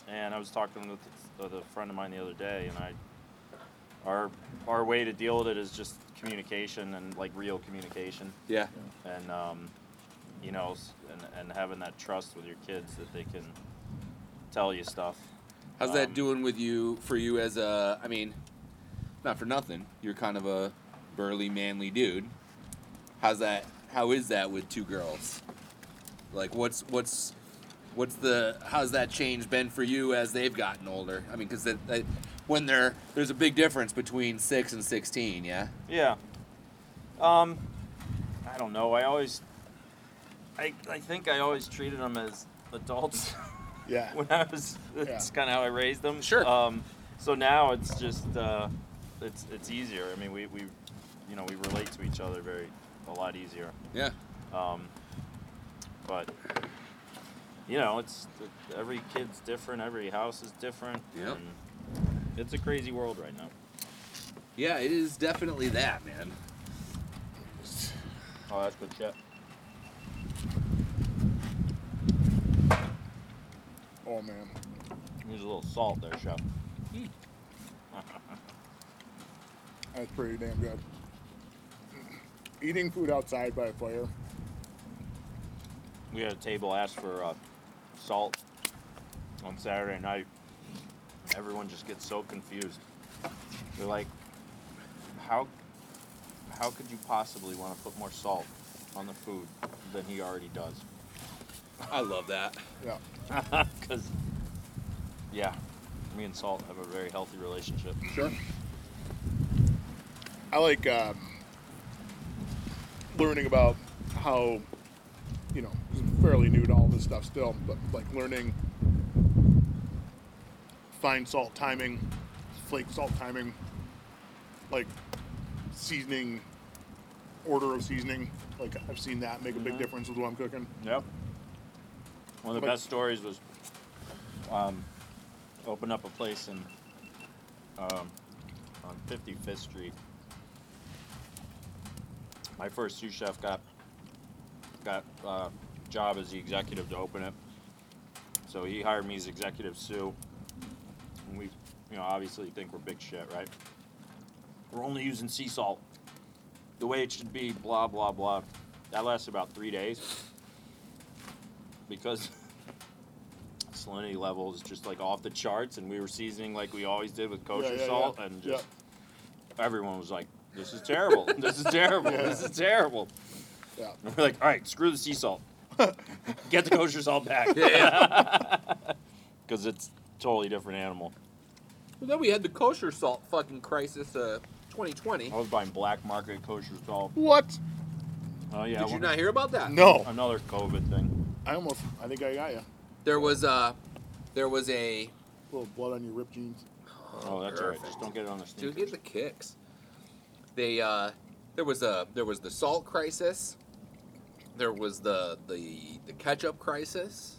and I was talking with, with a friend of mine the other day, and I, our our way to deal with it is just communication and like real communication, Yeah. and um, you know, and and having that trust with your kids that they can tell you stuff. How's that Um, doing with you for you as a? I mean, not for nothing. You're kind of a burly, manly dude. How's that? How is that with two girls? Like, what's what's what's the how's that change been for you as they've gotten older? I mean, because when they're there's a big difference between six and sixteen. Yeah. Yeah. Um, I don't know. I always, I I think I always treated them as adults. Yeah. when I was. That's kind of how I raised them. Sure. Um, so now it's just uh, it's it's easier. I mean, we, we you know we relate to each other very a lot easier. Yeah. Um, but you know, it's every kid's different. Every house is different. Yep. and It's a crazy world right now. Yeah, it is definitely that, man. Oh, that's good shit. Oh man. Use a little salt there, chef. That's pretty damn good. Eating food outside by a fire. We had a table ask for uh, salt on Saturday night. Everyone just gets so confused. They're like, "How, how could you possibly want to put more salt on the food than he already does?" I love that. Yeah. Because, yeah, me and salt have a very healthy relationship. Sure. I like um, learning about how, you know, I'm fairly new to all this stuff still, but like learning fine salt timing, flake salt timing, like seasoning, order of seasoning. Like I've seen that make a big Mhm. difference with what I'm cooking. Yep. One of the best stories was um, open up a place in um, on 55th Street. My first sous chef got got uh, job as the executive to open it, so he hired me as executive sous. And we, you know, obviously think we're big shit, right? We're only using sea salt, the way it should be. Blah blah blah. That lasted about three days because salinity level is just like off the charts, and we were seasoning like we always did with kosher Yeah, yeah, salt, yeah. and Yeah. just everyone was like, "This is terrible! this is terrible! This is terrible!" Yeah. And we're like, "All right, screw the sea salt. Get the kosher salt back." Yeah. Because it's totally different animal. Well, then we had the kosher salt fucking crisis, uh, 2020. I was buying black market kosher salt. What? Oh yeah, Did you one- not hear about that? No. another COVID thing. I almost. I think I got you. There was a, there was a. A little blood on your ripped jeans. Oh, that's all right. Just don't get it on the sneakers. Dude, get the kicks. They uh, there was a there was the salt crisis. There was the the the ketchup crisis.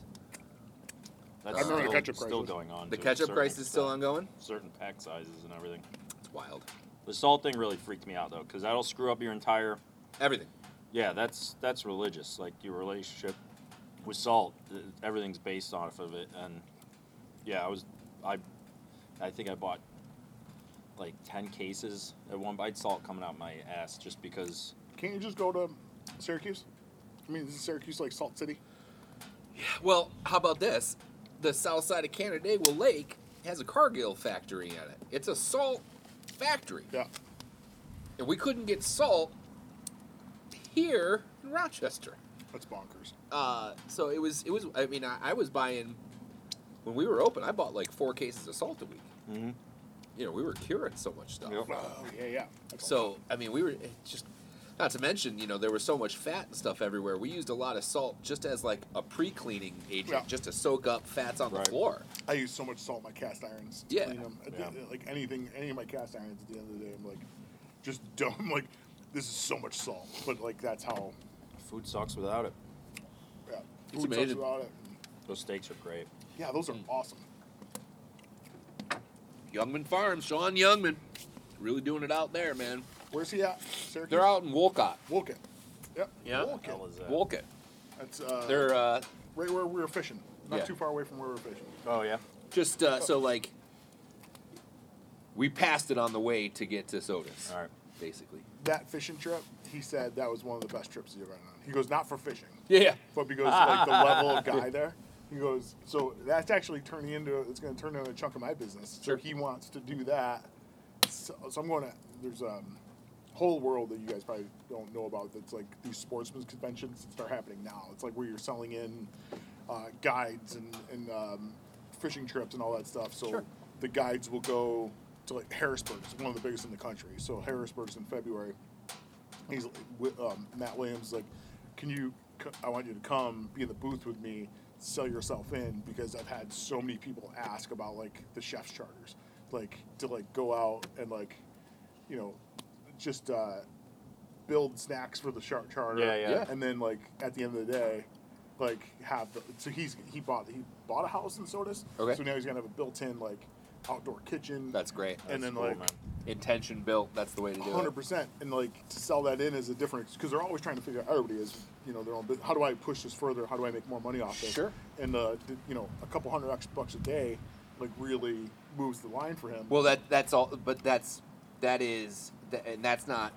That's I remember the still, ketchup still going on. The to a ketchup certain crisis is still extent. ongoing. Certain pack sizes and everything. It's wild. The salt thing really freaked me out though, because that'll screw up your entire. Everything. Yeah, that's that's religious. Like your relationship with salt, everything's based off of it. And yeah, I was, I, I think I bought like ten cases at one bite salt coming out my ass just because. Can't you just go to Syracuse? I mean, is Syracuse like Salt City? Yeah. Well, how about this? The south side of Canandaigua Lake has a Cargill factory in it. It's a salt factory. Yeah. And we couldn't get salt here in Rochester. That's bonkers. Uh, so it was it was. I mean, I, I was buying when we were open. I bought like four cases of salt a week. Mm-hmm. You know, we were curing so much stuff. Yep. Oh yeah, yeah. That's So I mean, we were it just not to mention, you know, there was so much fat and stuff everywhere. We used a lot of salt just as like a pre-cleaning agent, Yeah. just to soak up fats on Right. the floor. I use so much salt in my cast irons to Yeah. clean them. Yeah. like anything, any of my cast irons at the end of the day, I'm like, just dumb. Like, this is so much salt, but like that's how. Food sucks without it. Yeah, It's food sucks amazing. without it. Those steaks are great. Yeah, those are awesome. Youngman Farms, Sean Youngman, really doing it out there, man. Where's he at? Syracuse. They're out in Wolcott. Wolcott. Yep. Yeah? Wolcott. Hell is that? Wolcott. That's uh, They're uh, right where we were fishing. Not Yeah. too far away from where we were fishing. Oh yeah. just uh, so like we passed it on the way to get to Sodus, All right. basically. That fishing trip, he said that was one of the best trips he's ever been on. He goes, not for fishing, Yeah, yeah. but because like the level of guy there. He goes, so that's actually turning into it's going to turn into a chunk of my business. Sure. So he wants to do that. So, so I'm going to there's a whole world that you guys probably don't know about. That's like these sportsman's conventions that start happening now. It's like where you're selling in uh, guides and and um, fishing trips and all that stuff. So Sure. the guides will go to like Harrisburg. It's one of the biggest in the country. So Harrisburg's in February. He's with um, Matt Williams. Like, can you? I want you to come be in the booth with me, sell yourself in because I've had so many people ask about like the chef's charters, like to like go out and like, you know, just uh, build snacks for the shark charter. Yeah, yeah. Yeah. And then like at the end of the day, like have the so he's he bought he bought a house in Sodus. Okay. So now he's gonna have a built-in like outdoor kitchen. That's great. and That's then cool, like man. Intention built. That's the way to do hundred it. percent, and like to sell that in is a different because they're always trying to figure out everybody is you know their own. bus- How do I push this further? How do I make more money off this? Sure. And uh, d- you know, a couple hundred extra bucks a day, like really moves the line for him. Well, that that's all, but that's that is, and that's not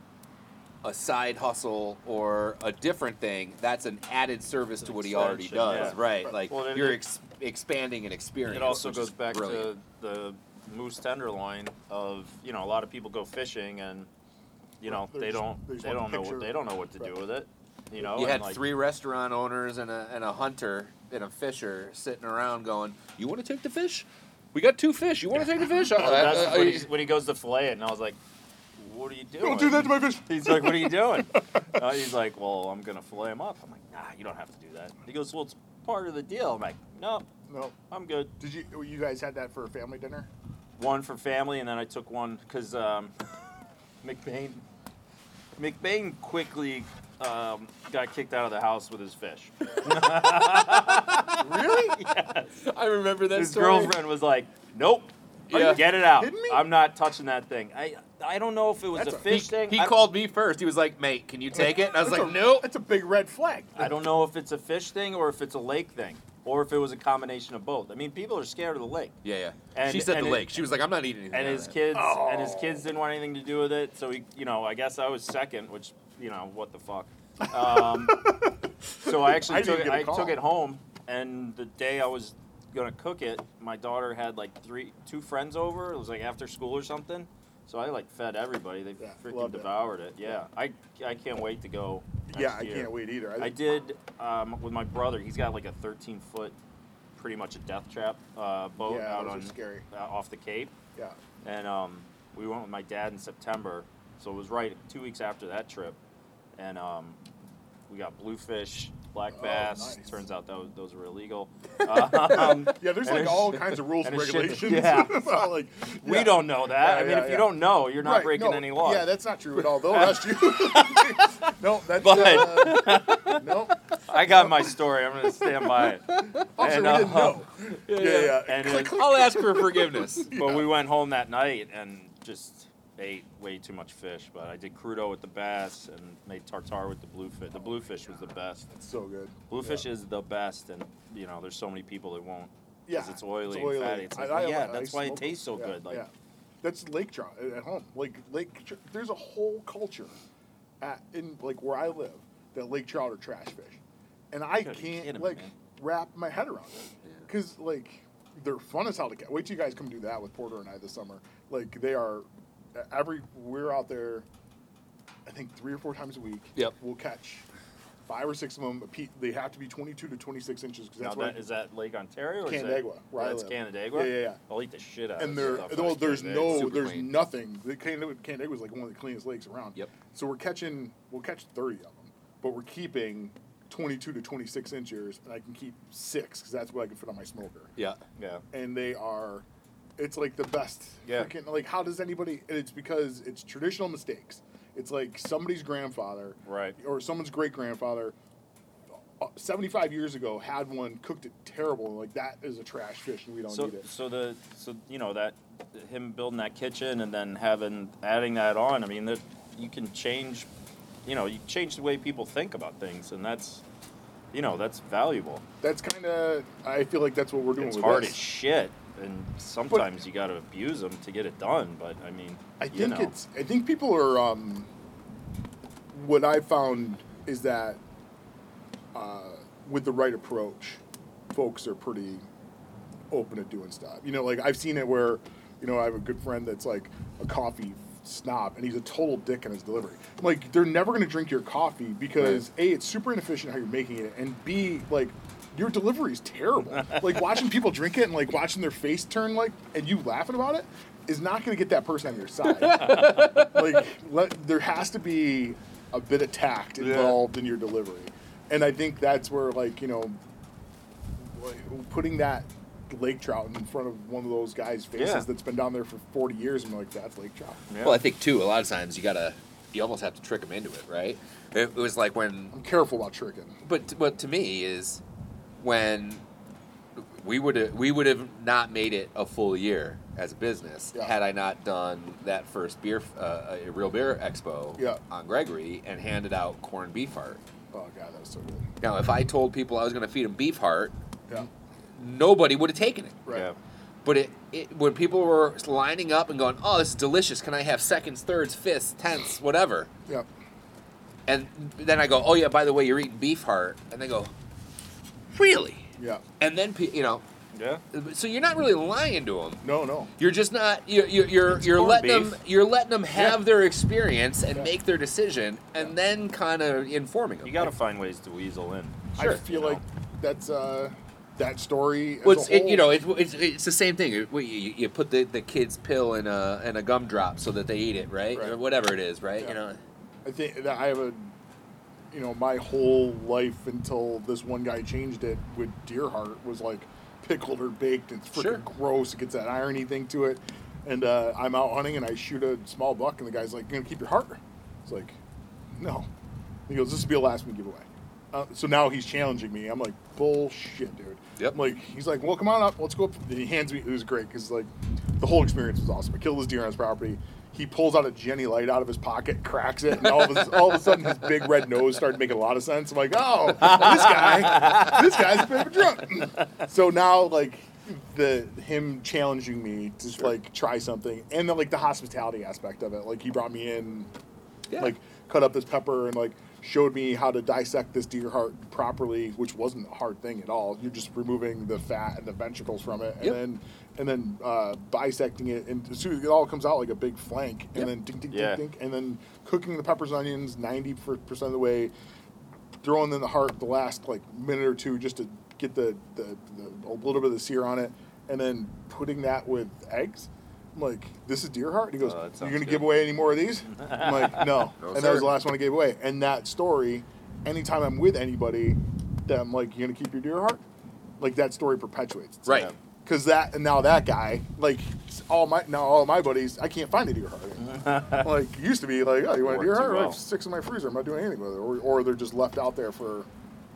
a side hustle or a different thing. That's an added service to what he already does, yeah. right? Right. Like Well, you're ex- expanding an experience. It also goes back brilliant. to the moose tenderloin of you know a lot of people go fishing and you know They're they just- don't they they don't the know what they don't know what to Right. do with it. You know, You and had like, three restaurant owners and a and a hunter and a fisher sitting around going, "You want to take the fish? We got two fish. You want to take the fish?" Well, Uh, that's uh, when, uh, he, when he goes to fillet it, and I was like, "What are you doing?" Don't do that to my fish. He's like, "What are you doing?" uh, he's like, "Well, I'm gonna fillet him up." I'm like, "Nah, you don't have to do that." He goes, "Well, it's part of the deal." I'm like, "No, No. I'm good." Did you you guys had that for a family dinner? One for family, and then I took one because um, McBain McBain quickly um, got kicked out of the house with his fish. Really? yes. I remember that His story. girlfriend was like, "Nope, Yeah. get it out. I'm not touching that thing." I I don't know if it was That's a fish He, thing. he I- called me first. He was like, "Mate, can you take it?" And I was like, "No." "Nope." That's a big red flag. I don't know if it's a fish thing or if it's a lake thing or if it was a combination of both. I mean, people are scared of the lake. Yeah, yeah. And- she said the it- lake. She was like, "I'm not eating anything." and his of that." kids and his Oh. kids didn't want anything to do with it. So he, you know, I guess I was second, which you know, what the fuck. Um, so I actually I took it. I call. took it home, and the day I was gonna cook it, my daughter had like three, two friends over. It was like after school or something. So I like fed everybody. They Yeah, freaking loved it. devoured it. Yeah, I I can't wait to go. Yeah, I year. can't wait either. I did um, with my brother. He's got like a 13 foot, pretty much a death trap uh, boat Yeah, out on scary. Uh, off the Cape, Yeah. and um, we went with my dad in September. So it was right two weeks after that trip, and um, we got bluefish, black Oh, bass. nice. Turns out those those were illegal. um, Yeah, there's like all kinds of rules and, and regulations. yeah. about, like, we don't know that. Yeah, I mean, yeah, if yeah. you don't know, you're not Right, breaking no, any laws. Yeah, that's not true at all. They'll arrest you. no, that's But- uh, no. I got my story. I'm gonna stand by it. Officer, And, we didn't uh, know. Yeah, yeah. And Click, click. I'll ask for forgiveness. But we went home that night and just ate way too much fish. But I did crudo with the bass and made tartare with the bluefish. The bluefish was the best. It's so good. Bluefish Yeah. is the best, and you know, there's so many people that won't. Yeah, it's oily it's and fatty. It's like, I- yeah, I that's why it tastes so yeah, good. Like, yeah. that's lake trout at home. Like lake, tr- there's a whole culture at in like where I live that lake trout are trash fish, and I gotta can't kidding me, like man. wrap my head around it because like they're fun as hell to catch. Wait till you guys come do that with Porter and I this summer. Like they are every we're out there. I think three or four times a week. Yep. We'll catch five or six of them. They have to be 22 to 26 inches because Now that's what. that, is that Lake Ontario or Canandaigua, is that, where I that's live. Canandaigua? Yeah, yeah, yeah. I'll eat the shit out and of there, stuff well, there's no, Super there's clean. nothing. The Canandaigua, Canandaigua is like one of the cleanest lakes around. Yep. So we're catching, we'll catch 30 of them, but we're keeping 22 to 26 inches, and I can keep six because that's what I can fit on my smoker. Yeah. Yeah. And they are, it's like the best. Yeah. Freaking, like, how does anybody? And it's because it's traditional mistakes. It's like somebody's grandfather, Right. or someone's great grandfather. Uh, 75 years ago had one cooked it terrible like that is a trash fish and we don't So, need it so the so you know that him building that kitchen and then having adding that on. I mean, that you can change, you know, you change the way people think about things, and that's, you know, that's valuable. that's kind of i feel like that's what we're doing It's with hard this. as shit, and sometimes you got to abuse them to get it done. But I mean, I think know. it's. I think people are. Um, what I found is that uh, with the right approach, folks are pretty open to doing stuff. You know, like I've seen it where, you know, I have a good friend that's like a coffee snob, and he's a total dick in his delivery. Like they're never going to drink your coffee because a it's super inefficient how you're making it, and b like. Your delivery is terrible. like watching people drink it and like watching their face turn like, and you laughing about it, is not going to get that person on your side. like let, there has to be a bit of tact Yeah. involved in your delivery and i think that's where like you know like, putting that lake trout in front of one of those guys faces Yeah. that's been down there for 40 years and like that's lake trout Yeah. Well, I think too. A lot of times you gotta, you almost have to trick them into it, right? It, it was like when, i'm careful about tricking but but to me is when we would have we would have not made it a full year as a business Yeah. had I not done that first beer, uh, a real beer expo Yeah. on Gregory and handed out corned beef heart. oh god that was so good Now, if I told people I was going to feed them beef heart, yeah nobody would have taken it. right Yeah. But it, it when people were lining up and going, "Oh, this is delicious. Can I have seconds, thirds, fifths, tenths, whatever?" yeah And then I go, "Oh yeah, by the way, you're eating beef heart," and they go, "Really?" yeah And then you know, Yeah. so you're not really lying to them. no no You're just not. You're you're you're, you're letting beef. them. You're letting them have Yeah. their experience and Yeah. make their decision, and then kind of informing them. You got to find ways to weasel in. Sure, i feel you like that's uh that story as Well, it's, a it, you know, it's, it's, it's the same thing. It- You, you put the, the kid's pill in a in a gumdrop so that they eat it, right? Right. Or whatever it is, right? Yeah. You know, I think that I have a, you know, my whole life until this one guy changed it with deer heart was like pickled or baked. It's freaking Sure. gross. It gets that irony thing to it. And uh, I'm out hunting and I shoot a small buck and the guy's like, "You "Gonna keep your heart?" It's like, no. He goes, "This will be a last minute giveaway." Uh, so now he's challenging me. I'm like, bullshit, dude. Yep. I'm like, he's like, well, come on up. Let's go up. And he hands me. It was great because like, the whole experience was awesome. I killed this deer on his property. He pulls out a Genny Light out of his pocket, cracks it, and all of, a, all of a sudden his big red nose started making a lot of sense. I'm like, oh, this guy, this guy's a bit of a drunk. so now like the him challenging me to Sure. like try something, and then like the hospitality aspect of it. Like he brought me in, Yeah. like cut up this pepper and like showed me how to dissect this deer heart properly, which wasn't a hard thing at all. You're just removing the fat and the ventricles from it, and Yep. then and then uh, bisecting it, and as soon as it all comes out like a big flank, and Yep. then ding ding Yeah. ding ding, and then cooking the peppers and onions ninety percent of the way, throwing in the heart the last like minute or two just to get the, the, the a little bit of the sear on it, and then putting that with eggs. I'm like, this is deer heart. He goes, Oh, "You sounds gonna good." give away any more of these? I'm like, no. No, and that was the last one I gave away. And that story, anytime I'm with anybody, that I'm like, you're gonna keep your deer heart? Like that story perpetuates. itself. right? Because that and now that guy, like all my now all my buddies, I can't find a deer heart. like used to be like, oh, you want a Worked deer too heart? well. Like six in my freezer. I'm not doing anything with it, or, or they're just left out there for.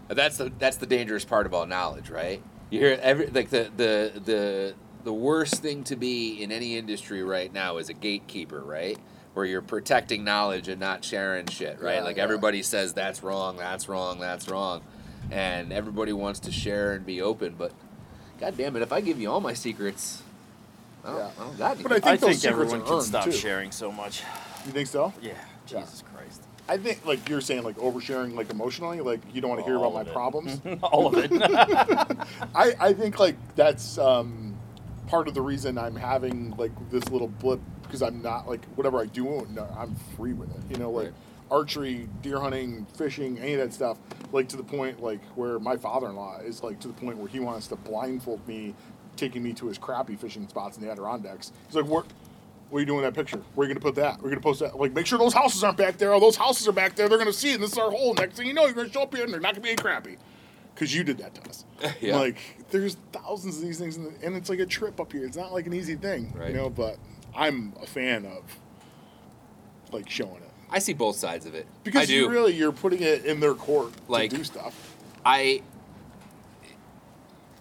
That's the that's the dangerous part about knowledge, right? You hear every like the the the the worst thing to be in any industry right now is a gatekeeper, right? Where you're protecting knowledge and not sharing shit, right? Yeah, like yeah. everybody says that's wrong, that's wrong, that's wrong, and everybody wants to share and be open, but god damn it, if I give you all my secrets, I don't, Yeah. I don't got any. But I think I those think secrets everyone can stop too. sharing so much. You think so? Yeah. Yeah. Jesus Christ. I think like you're saying like oversharing like emotionally, like you don't want to hear about my it. problems. All of it. I, I think like that's um, part of the reason I'm having like this little blip because I'm not like whatever I do, I'm free with it. You know, like Right. Archery, deer hunting, fishing, any of that stuff. like to the point like where my father-in-law is like to the point where he wants to blindfold me, taking me to his crappie fishing spots in the Adirondacks. He's like, "What? What are you doing with that picture? Where are you gonna put that? We're gonna post that. Like, make sure those houses aren't back there. Oh, those houses are back there. They're gonna see it. And this is our hole. Next thing you know, you're gonna show up here and they're not gonna be any crappie, because you did that to us. Yeah. Like, there's thousands of these things, in the, and it's like a trip up here. It's not like an easy thing, Right. you know. But I'm a fan of like showing it I see both sides of it. because you really you're putting it in their court Like- to do stuff. I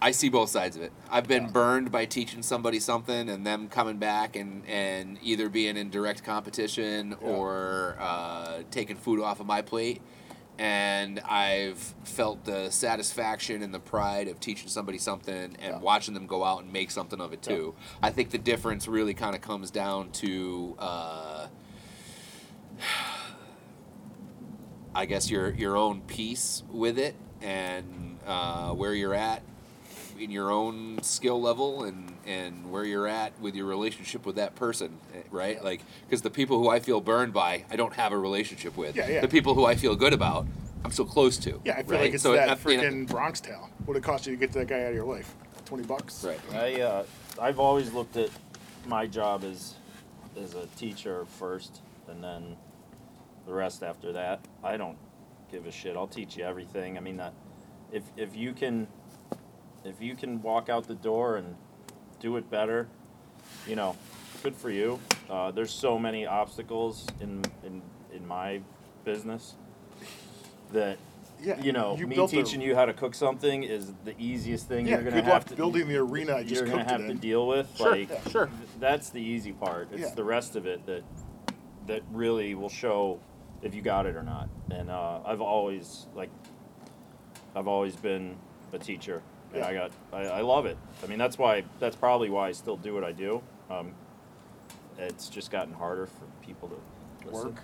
I see both sides of it. I've been Yeah. burned by teaching somebody something and them coming back and, and either being in direct competition Yeah. or uh, taking food off of my plate. And I've felt the satisfaction and the pride of teaching somebody something and Yeah. watching them go out and make something of it too. I think the difference really kind of comes down to. Uh, I guess your your own peace with it and uh, where you're at in your own skill level and and where you're at with your relationship with that person, eh, right? Yeah. Like because the people who I feel burned by, I don't have a relationship with. Yeah, yeah. The people who I feel good about, I'm so close to. Yeah, I feel right? like it's So, that uh, you know- freaking Bronx tale. What it cost you to get that guy out of your life? Twenty bucks. Right. I uh, I've always looked at my job as as a teacher first, and then the rest after that. I don't give a shit. I'll teach you everything. I mean that if if you can if you can walk out the door and do it better, you know, good for you. Uh, there's so many obstacles in in in my business that Yeah. you know me built a- teaching you how to cook something is the easiest thing Yeah. you're gonna have to building the arena I you're gonna have it to deal with. Sure, like yeah, sure. that's the easy part. It's Yeah. the rest of it that that really will show if you got it or not. And uh, I've always like I've always been a teacher, and Yeah. I got I, I love it. I mean that's why that's probably why I still do what I do. Um, it's just gotten harder for people to listen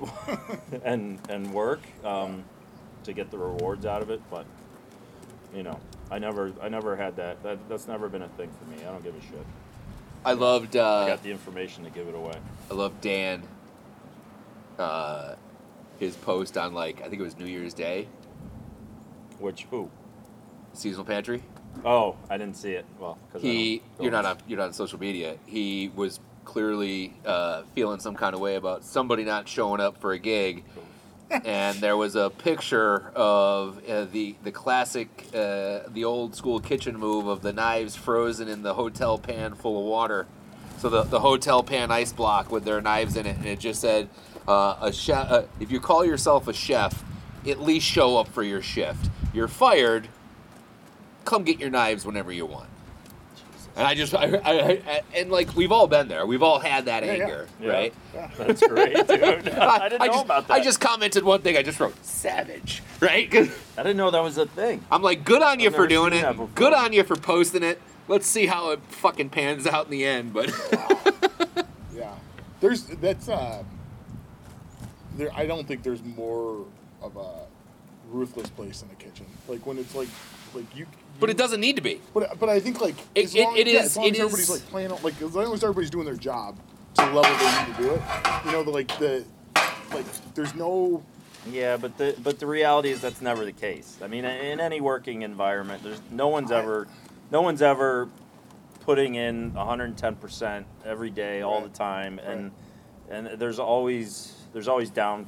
Work. and and work um, to get the rewards out of it. But you know, I never I never had that. That that's never been a thing for me. I don't give a shit. I loved. I Uh, got the information to give it away. I love Dan. Uh, his post on like I think it was New Year's Day, Which who? seasonal pantry. Oh, I didn't see it. Well, because he you're not on you're not on social media. He was clearly uh, feeling some kind of way about somebody not showing up for a gig, and there was a picture of uh, the the classic uh, the old school kitchen move of the knives frozen in the hotel pan full of water. So the, the hotel pan ice block with their knives in it, and it just said, uh, "A chef. Uh, if you call yourself a chef, at least show up for your shift. You're fired. Come get your knives whenever you want." And I just, I, I, I, and like we've all been there. We've all had that Yeah, yeah. anger, Yeah. right? Yeah. That's great, dude. I didn't know just, about that. I just commented one thing. I just wrote savage, right? I didn't know that was a thing. I'm like, good on you I've for doing it. Good on you for posting it. Let's see how it fucking pans out in the end. But Yeah. There's that's uh there I don't think there's more of a ruthless place in the kitchen. Like when it's like like you, but you- it doesn't need to be. But but I think like It- as long, it- it yeah, is- as long it as everybody's is- like playing like as long as everybody's doing their job to the level they need to do it. You know, the like the like there's no Yeah, but the but the reality is that's never the case. I mean, in any working environment, there's no one's ever, no one's ever putting in 110% every day, all Right. the time, and and there's always there's always down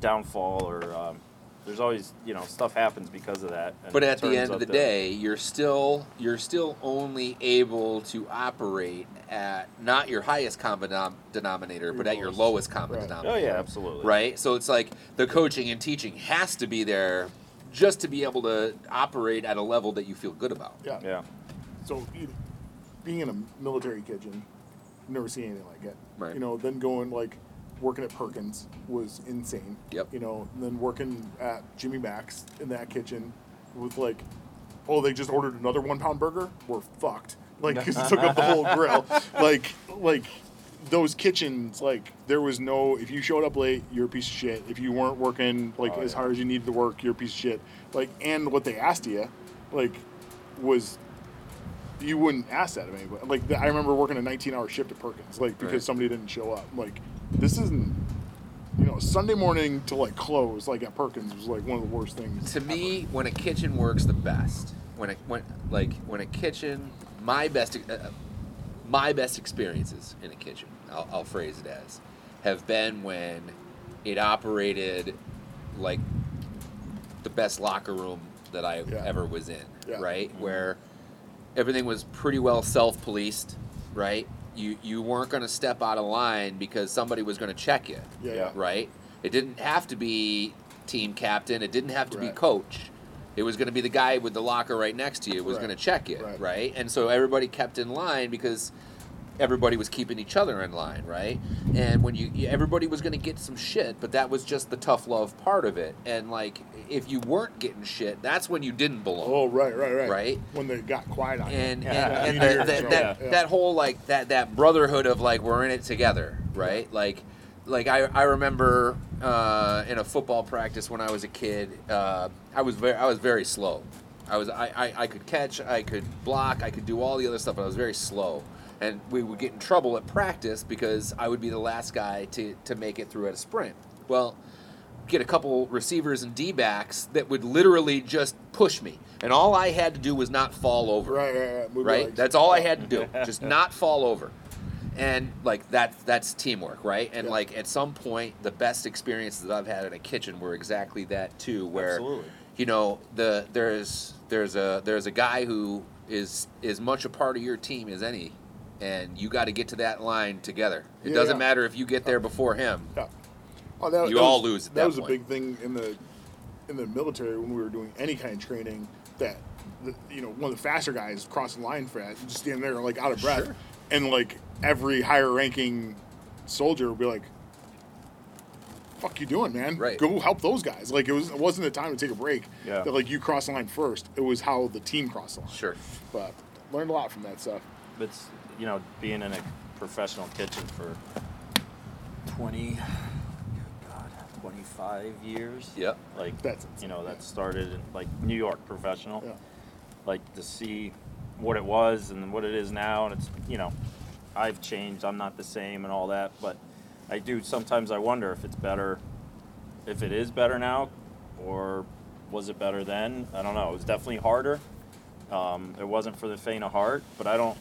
downfall or um, there's always you know stuff happens because of that. But at the end of out the that- day, you're still you're still only able to operate at not your highest common denom- denominator, but Your at your lowest. lowest common Right. denominator. Oh yeah, absolutely. right? So it's like the coaching and teaching has to be there just to be able to operate at a level that you feel good about. yeah. Yeah. So you, being in a military kitchen, never seen anything like it. Right. You know, then going like working at Perkins was insane. Yep. You know, and then working at Jimmy Mac's in that kitchen with like, oh, they just ordered another one pound burger. We're fucked. Like, 'cause it took up the whole grill. Like, like those kitchens, like there was no. If you showed up late, you're a piece of shit. If you weren't working like Oh, as yeah. hard as you needed to work, you're a piece of shit. Like, and what they asked you, like, was you wouldn't ask that of anybody. Like the, I remember working a 19 hour shift at Perkins, like because Right. somebody didn't show up. Like this isn't, you know, Sunday morning to like close, like at Perkins, was like one of the worst things. to me, when a kitchen works the best, when a when like when a kitchen, my best uh, my best experiences in a kitchen, I'll, I'll phrase it as, have been when it operated like the best locker room that I Yeah. ever was in, Yeah. right? Where everything was pretty well self-policed, right? You you weren't going to step out of line because somebody was going to check you Yeah, Yeah. right? It didn't have to be team captain. It didn't have to be coach. It was going to be the guy with the locker right next to you was Right. going to check you, Right. right. And so everybody kept in line because everybody was keeping each other in line, right? And when you everybody was going to get some shit, but that was just the tough love part of it. And like if you weren't getting shit, that's when you didn't belong. Oh, right, right, right. Right. When they got quiet on you. and Yeah. and, and Yeah. that, that, that whole like that that brotherhood of like we're in it together right like like I, I remember uh, in a football practice when I was a kid uh, I was very I was very slow I was I, I, I could catch I could block I could do all the other stuff but I was very slow and we would get in trouble at practice because I would be the last guy to, to make it through at a sprint well get a couple receivers and D backs that would literally just push me and all I had to do was not fall over Right, right, right. Move right? That's all I had to do, just not fall over, and like that that's teamwork, right? And Yeah. like at some point, the best experiences that I've had in a kitchen were exactly that too, where Absolutely. you know the there's there's a there's a guy who is as much a part of your team as any, and you got to get to that line together. It Yeah, doesn't yeah. matter if you get there before him. Yeah. Oh, that, You that all was, lose at that that was point. a big thing in the in the military when we were doing any kind of training. That the, you know, one of the faster guys crossing the line for that, just standing there like out of breath, Sure. and like every higher ranking soldier would be like, "Fuck you doing, man? Right. Go help those guys." Like it was it wasn't the time to take a break. Yeah. That like you cross the line first. It was how the team crossed the line. Sure. But learned a lot from that stuff. But it's, you know, being in a professional kitchen for 20, God, 25 years. Yep. Like, That's you know, that started in like New York professional. Yeah. Like to see what it was and what it is now, and it's you know, I've changed. I'm not the same and all that, but I do sometimes I wonder if it's better, if it is better now, or was it better then? I don't know. It was definitely harder. Um, it wasn't for the faint of heart, but I don't.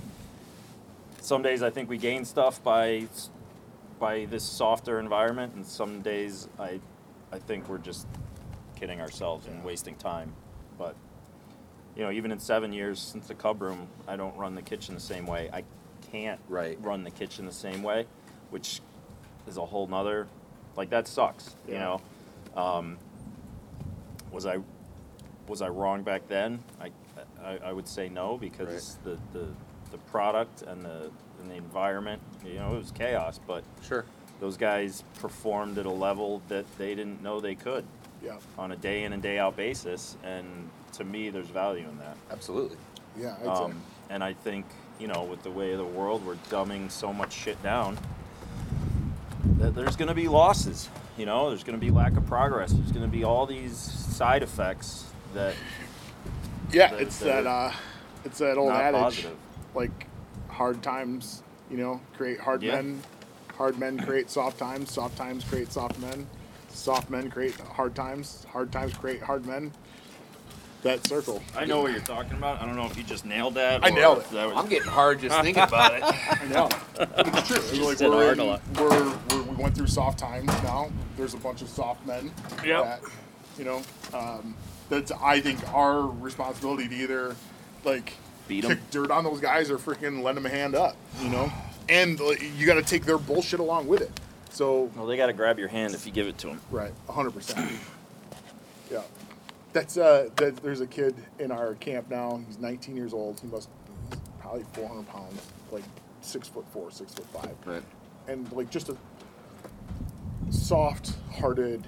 Some days I think we gain stuff by by this softer environment, and some days I I think we're just kidding ourselves and wasting time. But you know, even in seven years since the Cub Room, I don't run the kitchen the same way. I can't Right. run the kitchen the same way, which is a whole nother. Like that sucks. You know. Um, was I was I wrong back then? I, I, I would say no because the, the the product and the and the environment, you know, it was chaos. But Sure. those guys performed at a level that they didn't know they could Yeah. on a day in and day out basis. And to me, there's value in that. Absolutely. Yeah. Um, and I think you know, with the way of the world, we're dumbing so much shit down that there's going to be losses. You know, there's going to be lack of progress. There's going to be all these side effects that Yeah, that- it's that that uh, it's that old adage, positive. Like hard times, you know, create hard Yeah. men. Hard men create soft times. Soft times create soft men. Soft men create hard times. Hard times create hard men. That circle. I know what you're talking about. I don't know if you just nailed that. I or nailed it. That was, I'm getting hard just thinking about it. I know. it's true. It's like we're, hard in- a lot. we're, we're we went through soft times now. There's a bunch of soft men. Yep. That, you know, um, that's I think our responsibility to either like Beat 'em. kick dirt on those guys or freaking lend them a hand up. You know, and you got to take their bullshit along with it. So well, they got to grab your hand if you give it to them. Right, hundred percent. Yeah, that's uh, that, there's a kid in our camp now. He's 19 years old. He must he's probably 400 pounds, like six foot four, six foot five, Right. and like just a soft-hearted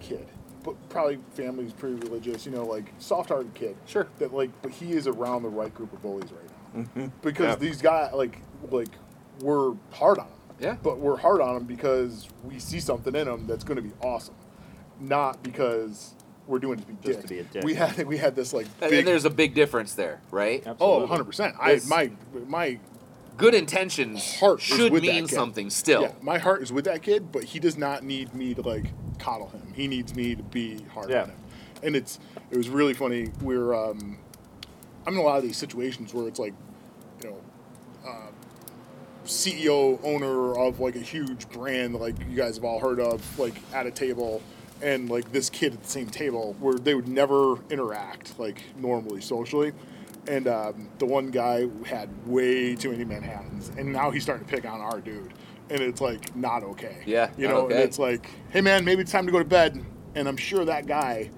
kid. But probably family's pretty religious, you know, like soft-hearted kid. Sure. That like, but he is around the right group of bullies right now mm-hmm. because Yeah. these guys like like we're hard on him. Yeah. But we're hard on him because we see something in him that's going to be awesome, not because we're doing it to be Just dick. to be a dick. We had we had this like And, big and there's a big difference there, right? oh 100 percent. I my my good intentions Heart should with mean something still. Yeah, my heart is with that kid, but he does not need me to like coddle him. He needs me to be hard Yeah. on him. And it's it was really funny. We're um, I'm in a lot of these situations where it's like, you know, uh, CEO owner of like a huge brand like you guys have all heard of, like at a table, and like this kid at the same table where they would never interact like normally socially. And um, the one guy had way too many Manhattans, and now he's starting to pick on our dude, and it's like not okay. Yeah, you know, okay. and it's like, hey man, maybe it's time to go to bed. And I'm sure that guy,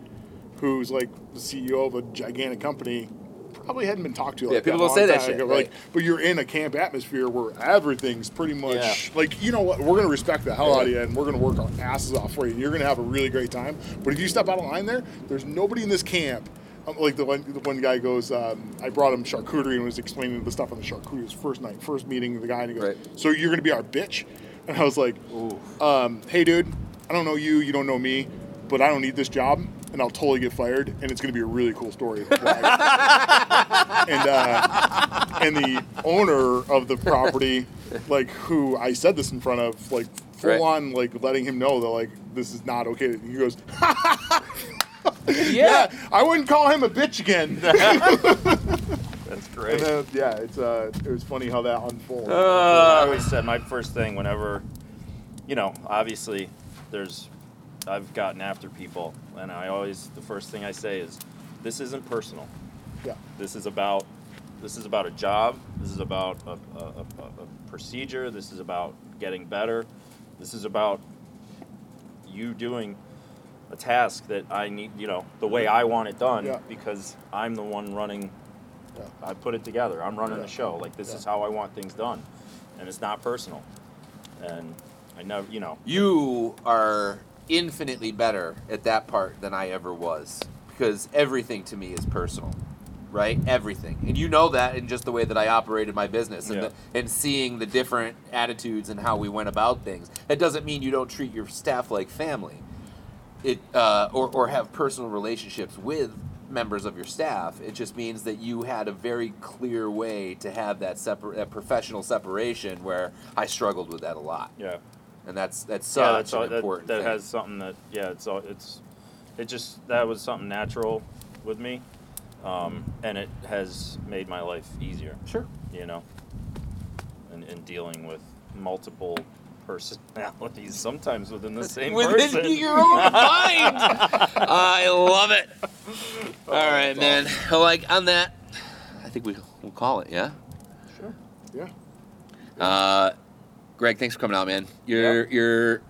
who's like the CEO of a gigantic company, probably hadn't been talked to. Like Yeah, people don't say that shit, ago. right. Like, but you're in a camp atmosphere where everything's pretty much Yeah. like you know what we're gonna respect the hell out of you and we're gonna work our asses off for you and you're gonna have a really great time. But if you step out of line there, there's nobody in this camp. Like the one, the one guy goes, um, I brought him charcuterie and was explaining the stuff on the charcuterie. Was first night, first meeting the guy, and he goes, Right. "So you're gonna be our bitch?" And I was like, um, "Hey, dude, I don't know you, you don't know me, but I don't need this job, and I'll totally get fired, and it's gonna be a really cool story." and uh, and the owner of the property, like who I said this in front of, like full Right. on, like letting him know that like this is not okay. He goes, Yeah. I wouldn't call him a bitch again. That's great. and then, yeah, it's uh, it was funny how that unfolded. I Uh, always said my first thing whenever, you know, obviously there's, I've gotten after people, and I always, the first thing I say is, this isn't personal. yeah, This is about, this is about a job. This is about a, a, a, a procedure. This is about getting better. This is about you doing a task that I need, you know, the way I want it done Yeah. because I'm the one running yeah, I put it together. I'm running Yeah. the show. Like this Yeah. is how I want things done, and it's not personal. And I never, you know, you are infinitely better at that part than I ever was because everything to me is personal, right? Everything, and you know that in just the way that I operated my business and Yeah. the, and seeing the different attitudes and how we went about things. It doesn't mean you don't treat your staff like family, it uh, or or have personal relationships with members of your staff. It just means that you had a very clear way to have that separ- that professional separation where I struggled with that a lot yeah, and that's that's yeah, such that's all, an that, important that thing. has something that yeah, it's all it's it just that was something natural with me, um, and it has made my life easier. sure. You know, in, in dealing with multiple personalities, sometimes within the same Within person. your own mind. I love it. All right, man. Well, Like on that, I think we we'll call it. Yeah. sure, yeah. Uh, Greg, thanks for coming out, man. You're you're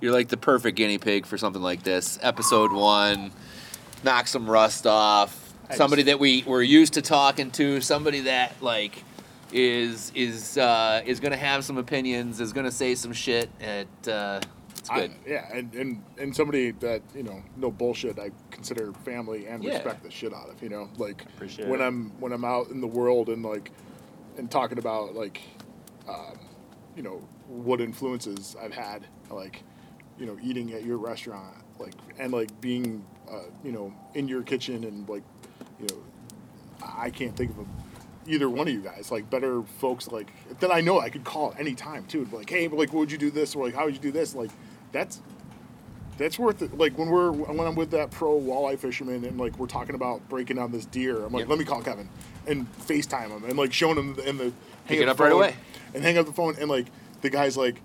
you're like the perfect guinea pig for something like this. Episode one, knock some rust off. I Somebody just- that we we're used to talking to. Somebody that like is is uh, is gonna have some opinions. Is gonna say some shit. At uh, it's I- good. yeah, and, and and somebody that you know, no bullshit. I consider family and Yeah. respect the shit out of. You know, like Appreciate when it. I'm when I'm out in the world and like and talking about like, um, you know, what influences I've had, like, you know, eating at your restaurant, like, and like being, uh, you know, in your kitchen and like, you know, I can't think of a, either one of you guys like better folks like that I know I could call at any time too. Be like, hey, like, what would you do this or like, how would you do this? Like, that's that's worth it. Like when we're when I'm with that pro walleye fisherman and like we're talking about breaking down this deer, I'm like, Yep. let me call Kevin and FaceTime him and like showing him the, and the Pick hang it up right away. and hang up the phone and like the guy's like,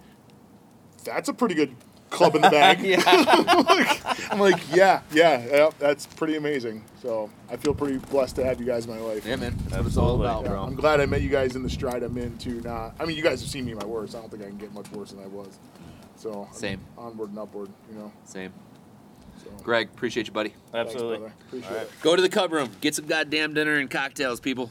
that's a pretty good club in the bag. Yeah. I'm like, yeah, yeah, yeah, that's pretty amazing. So I feel pretty blessed to have you guys in my life. Yeah, man. That's what it's all about, Yeah, bro. I'm glad I met you guys in the stride I'm in too. Not, I mean, you guys have seen me in my worst. I don't think I can get much worse than I was. So I'm Same. onward and upward, you know. Same. So Greg, appreciate you, buddy. Absolutely. brother. Appreciate All right. it. Go to the cub room. Get some goddamn dinner and cocktails, people.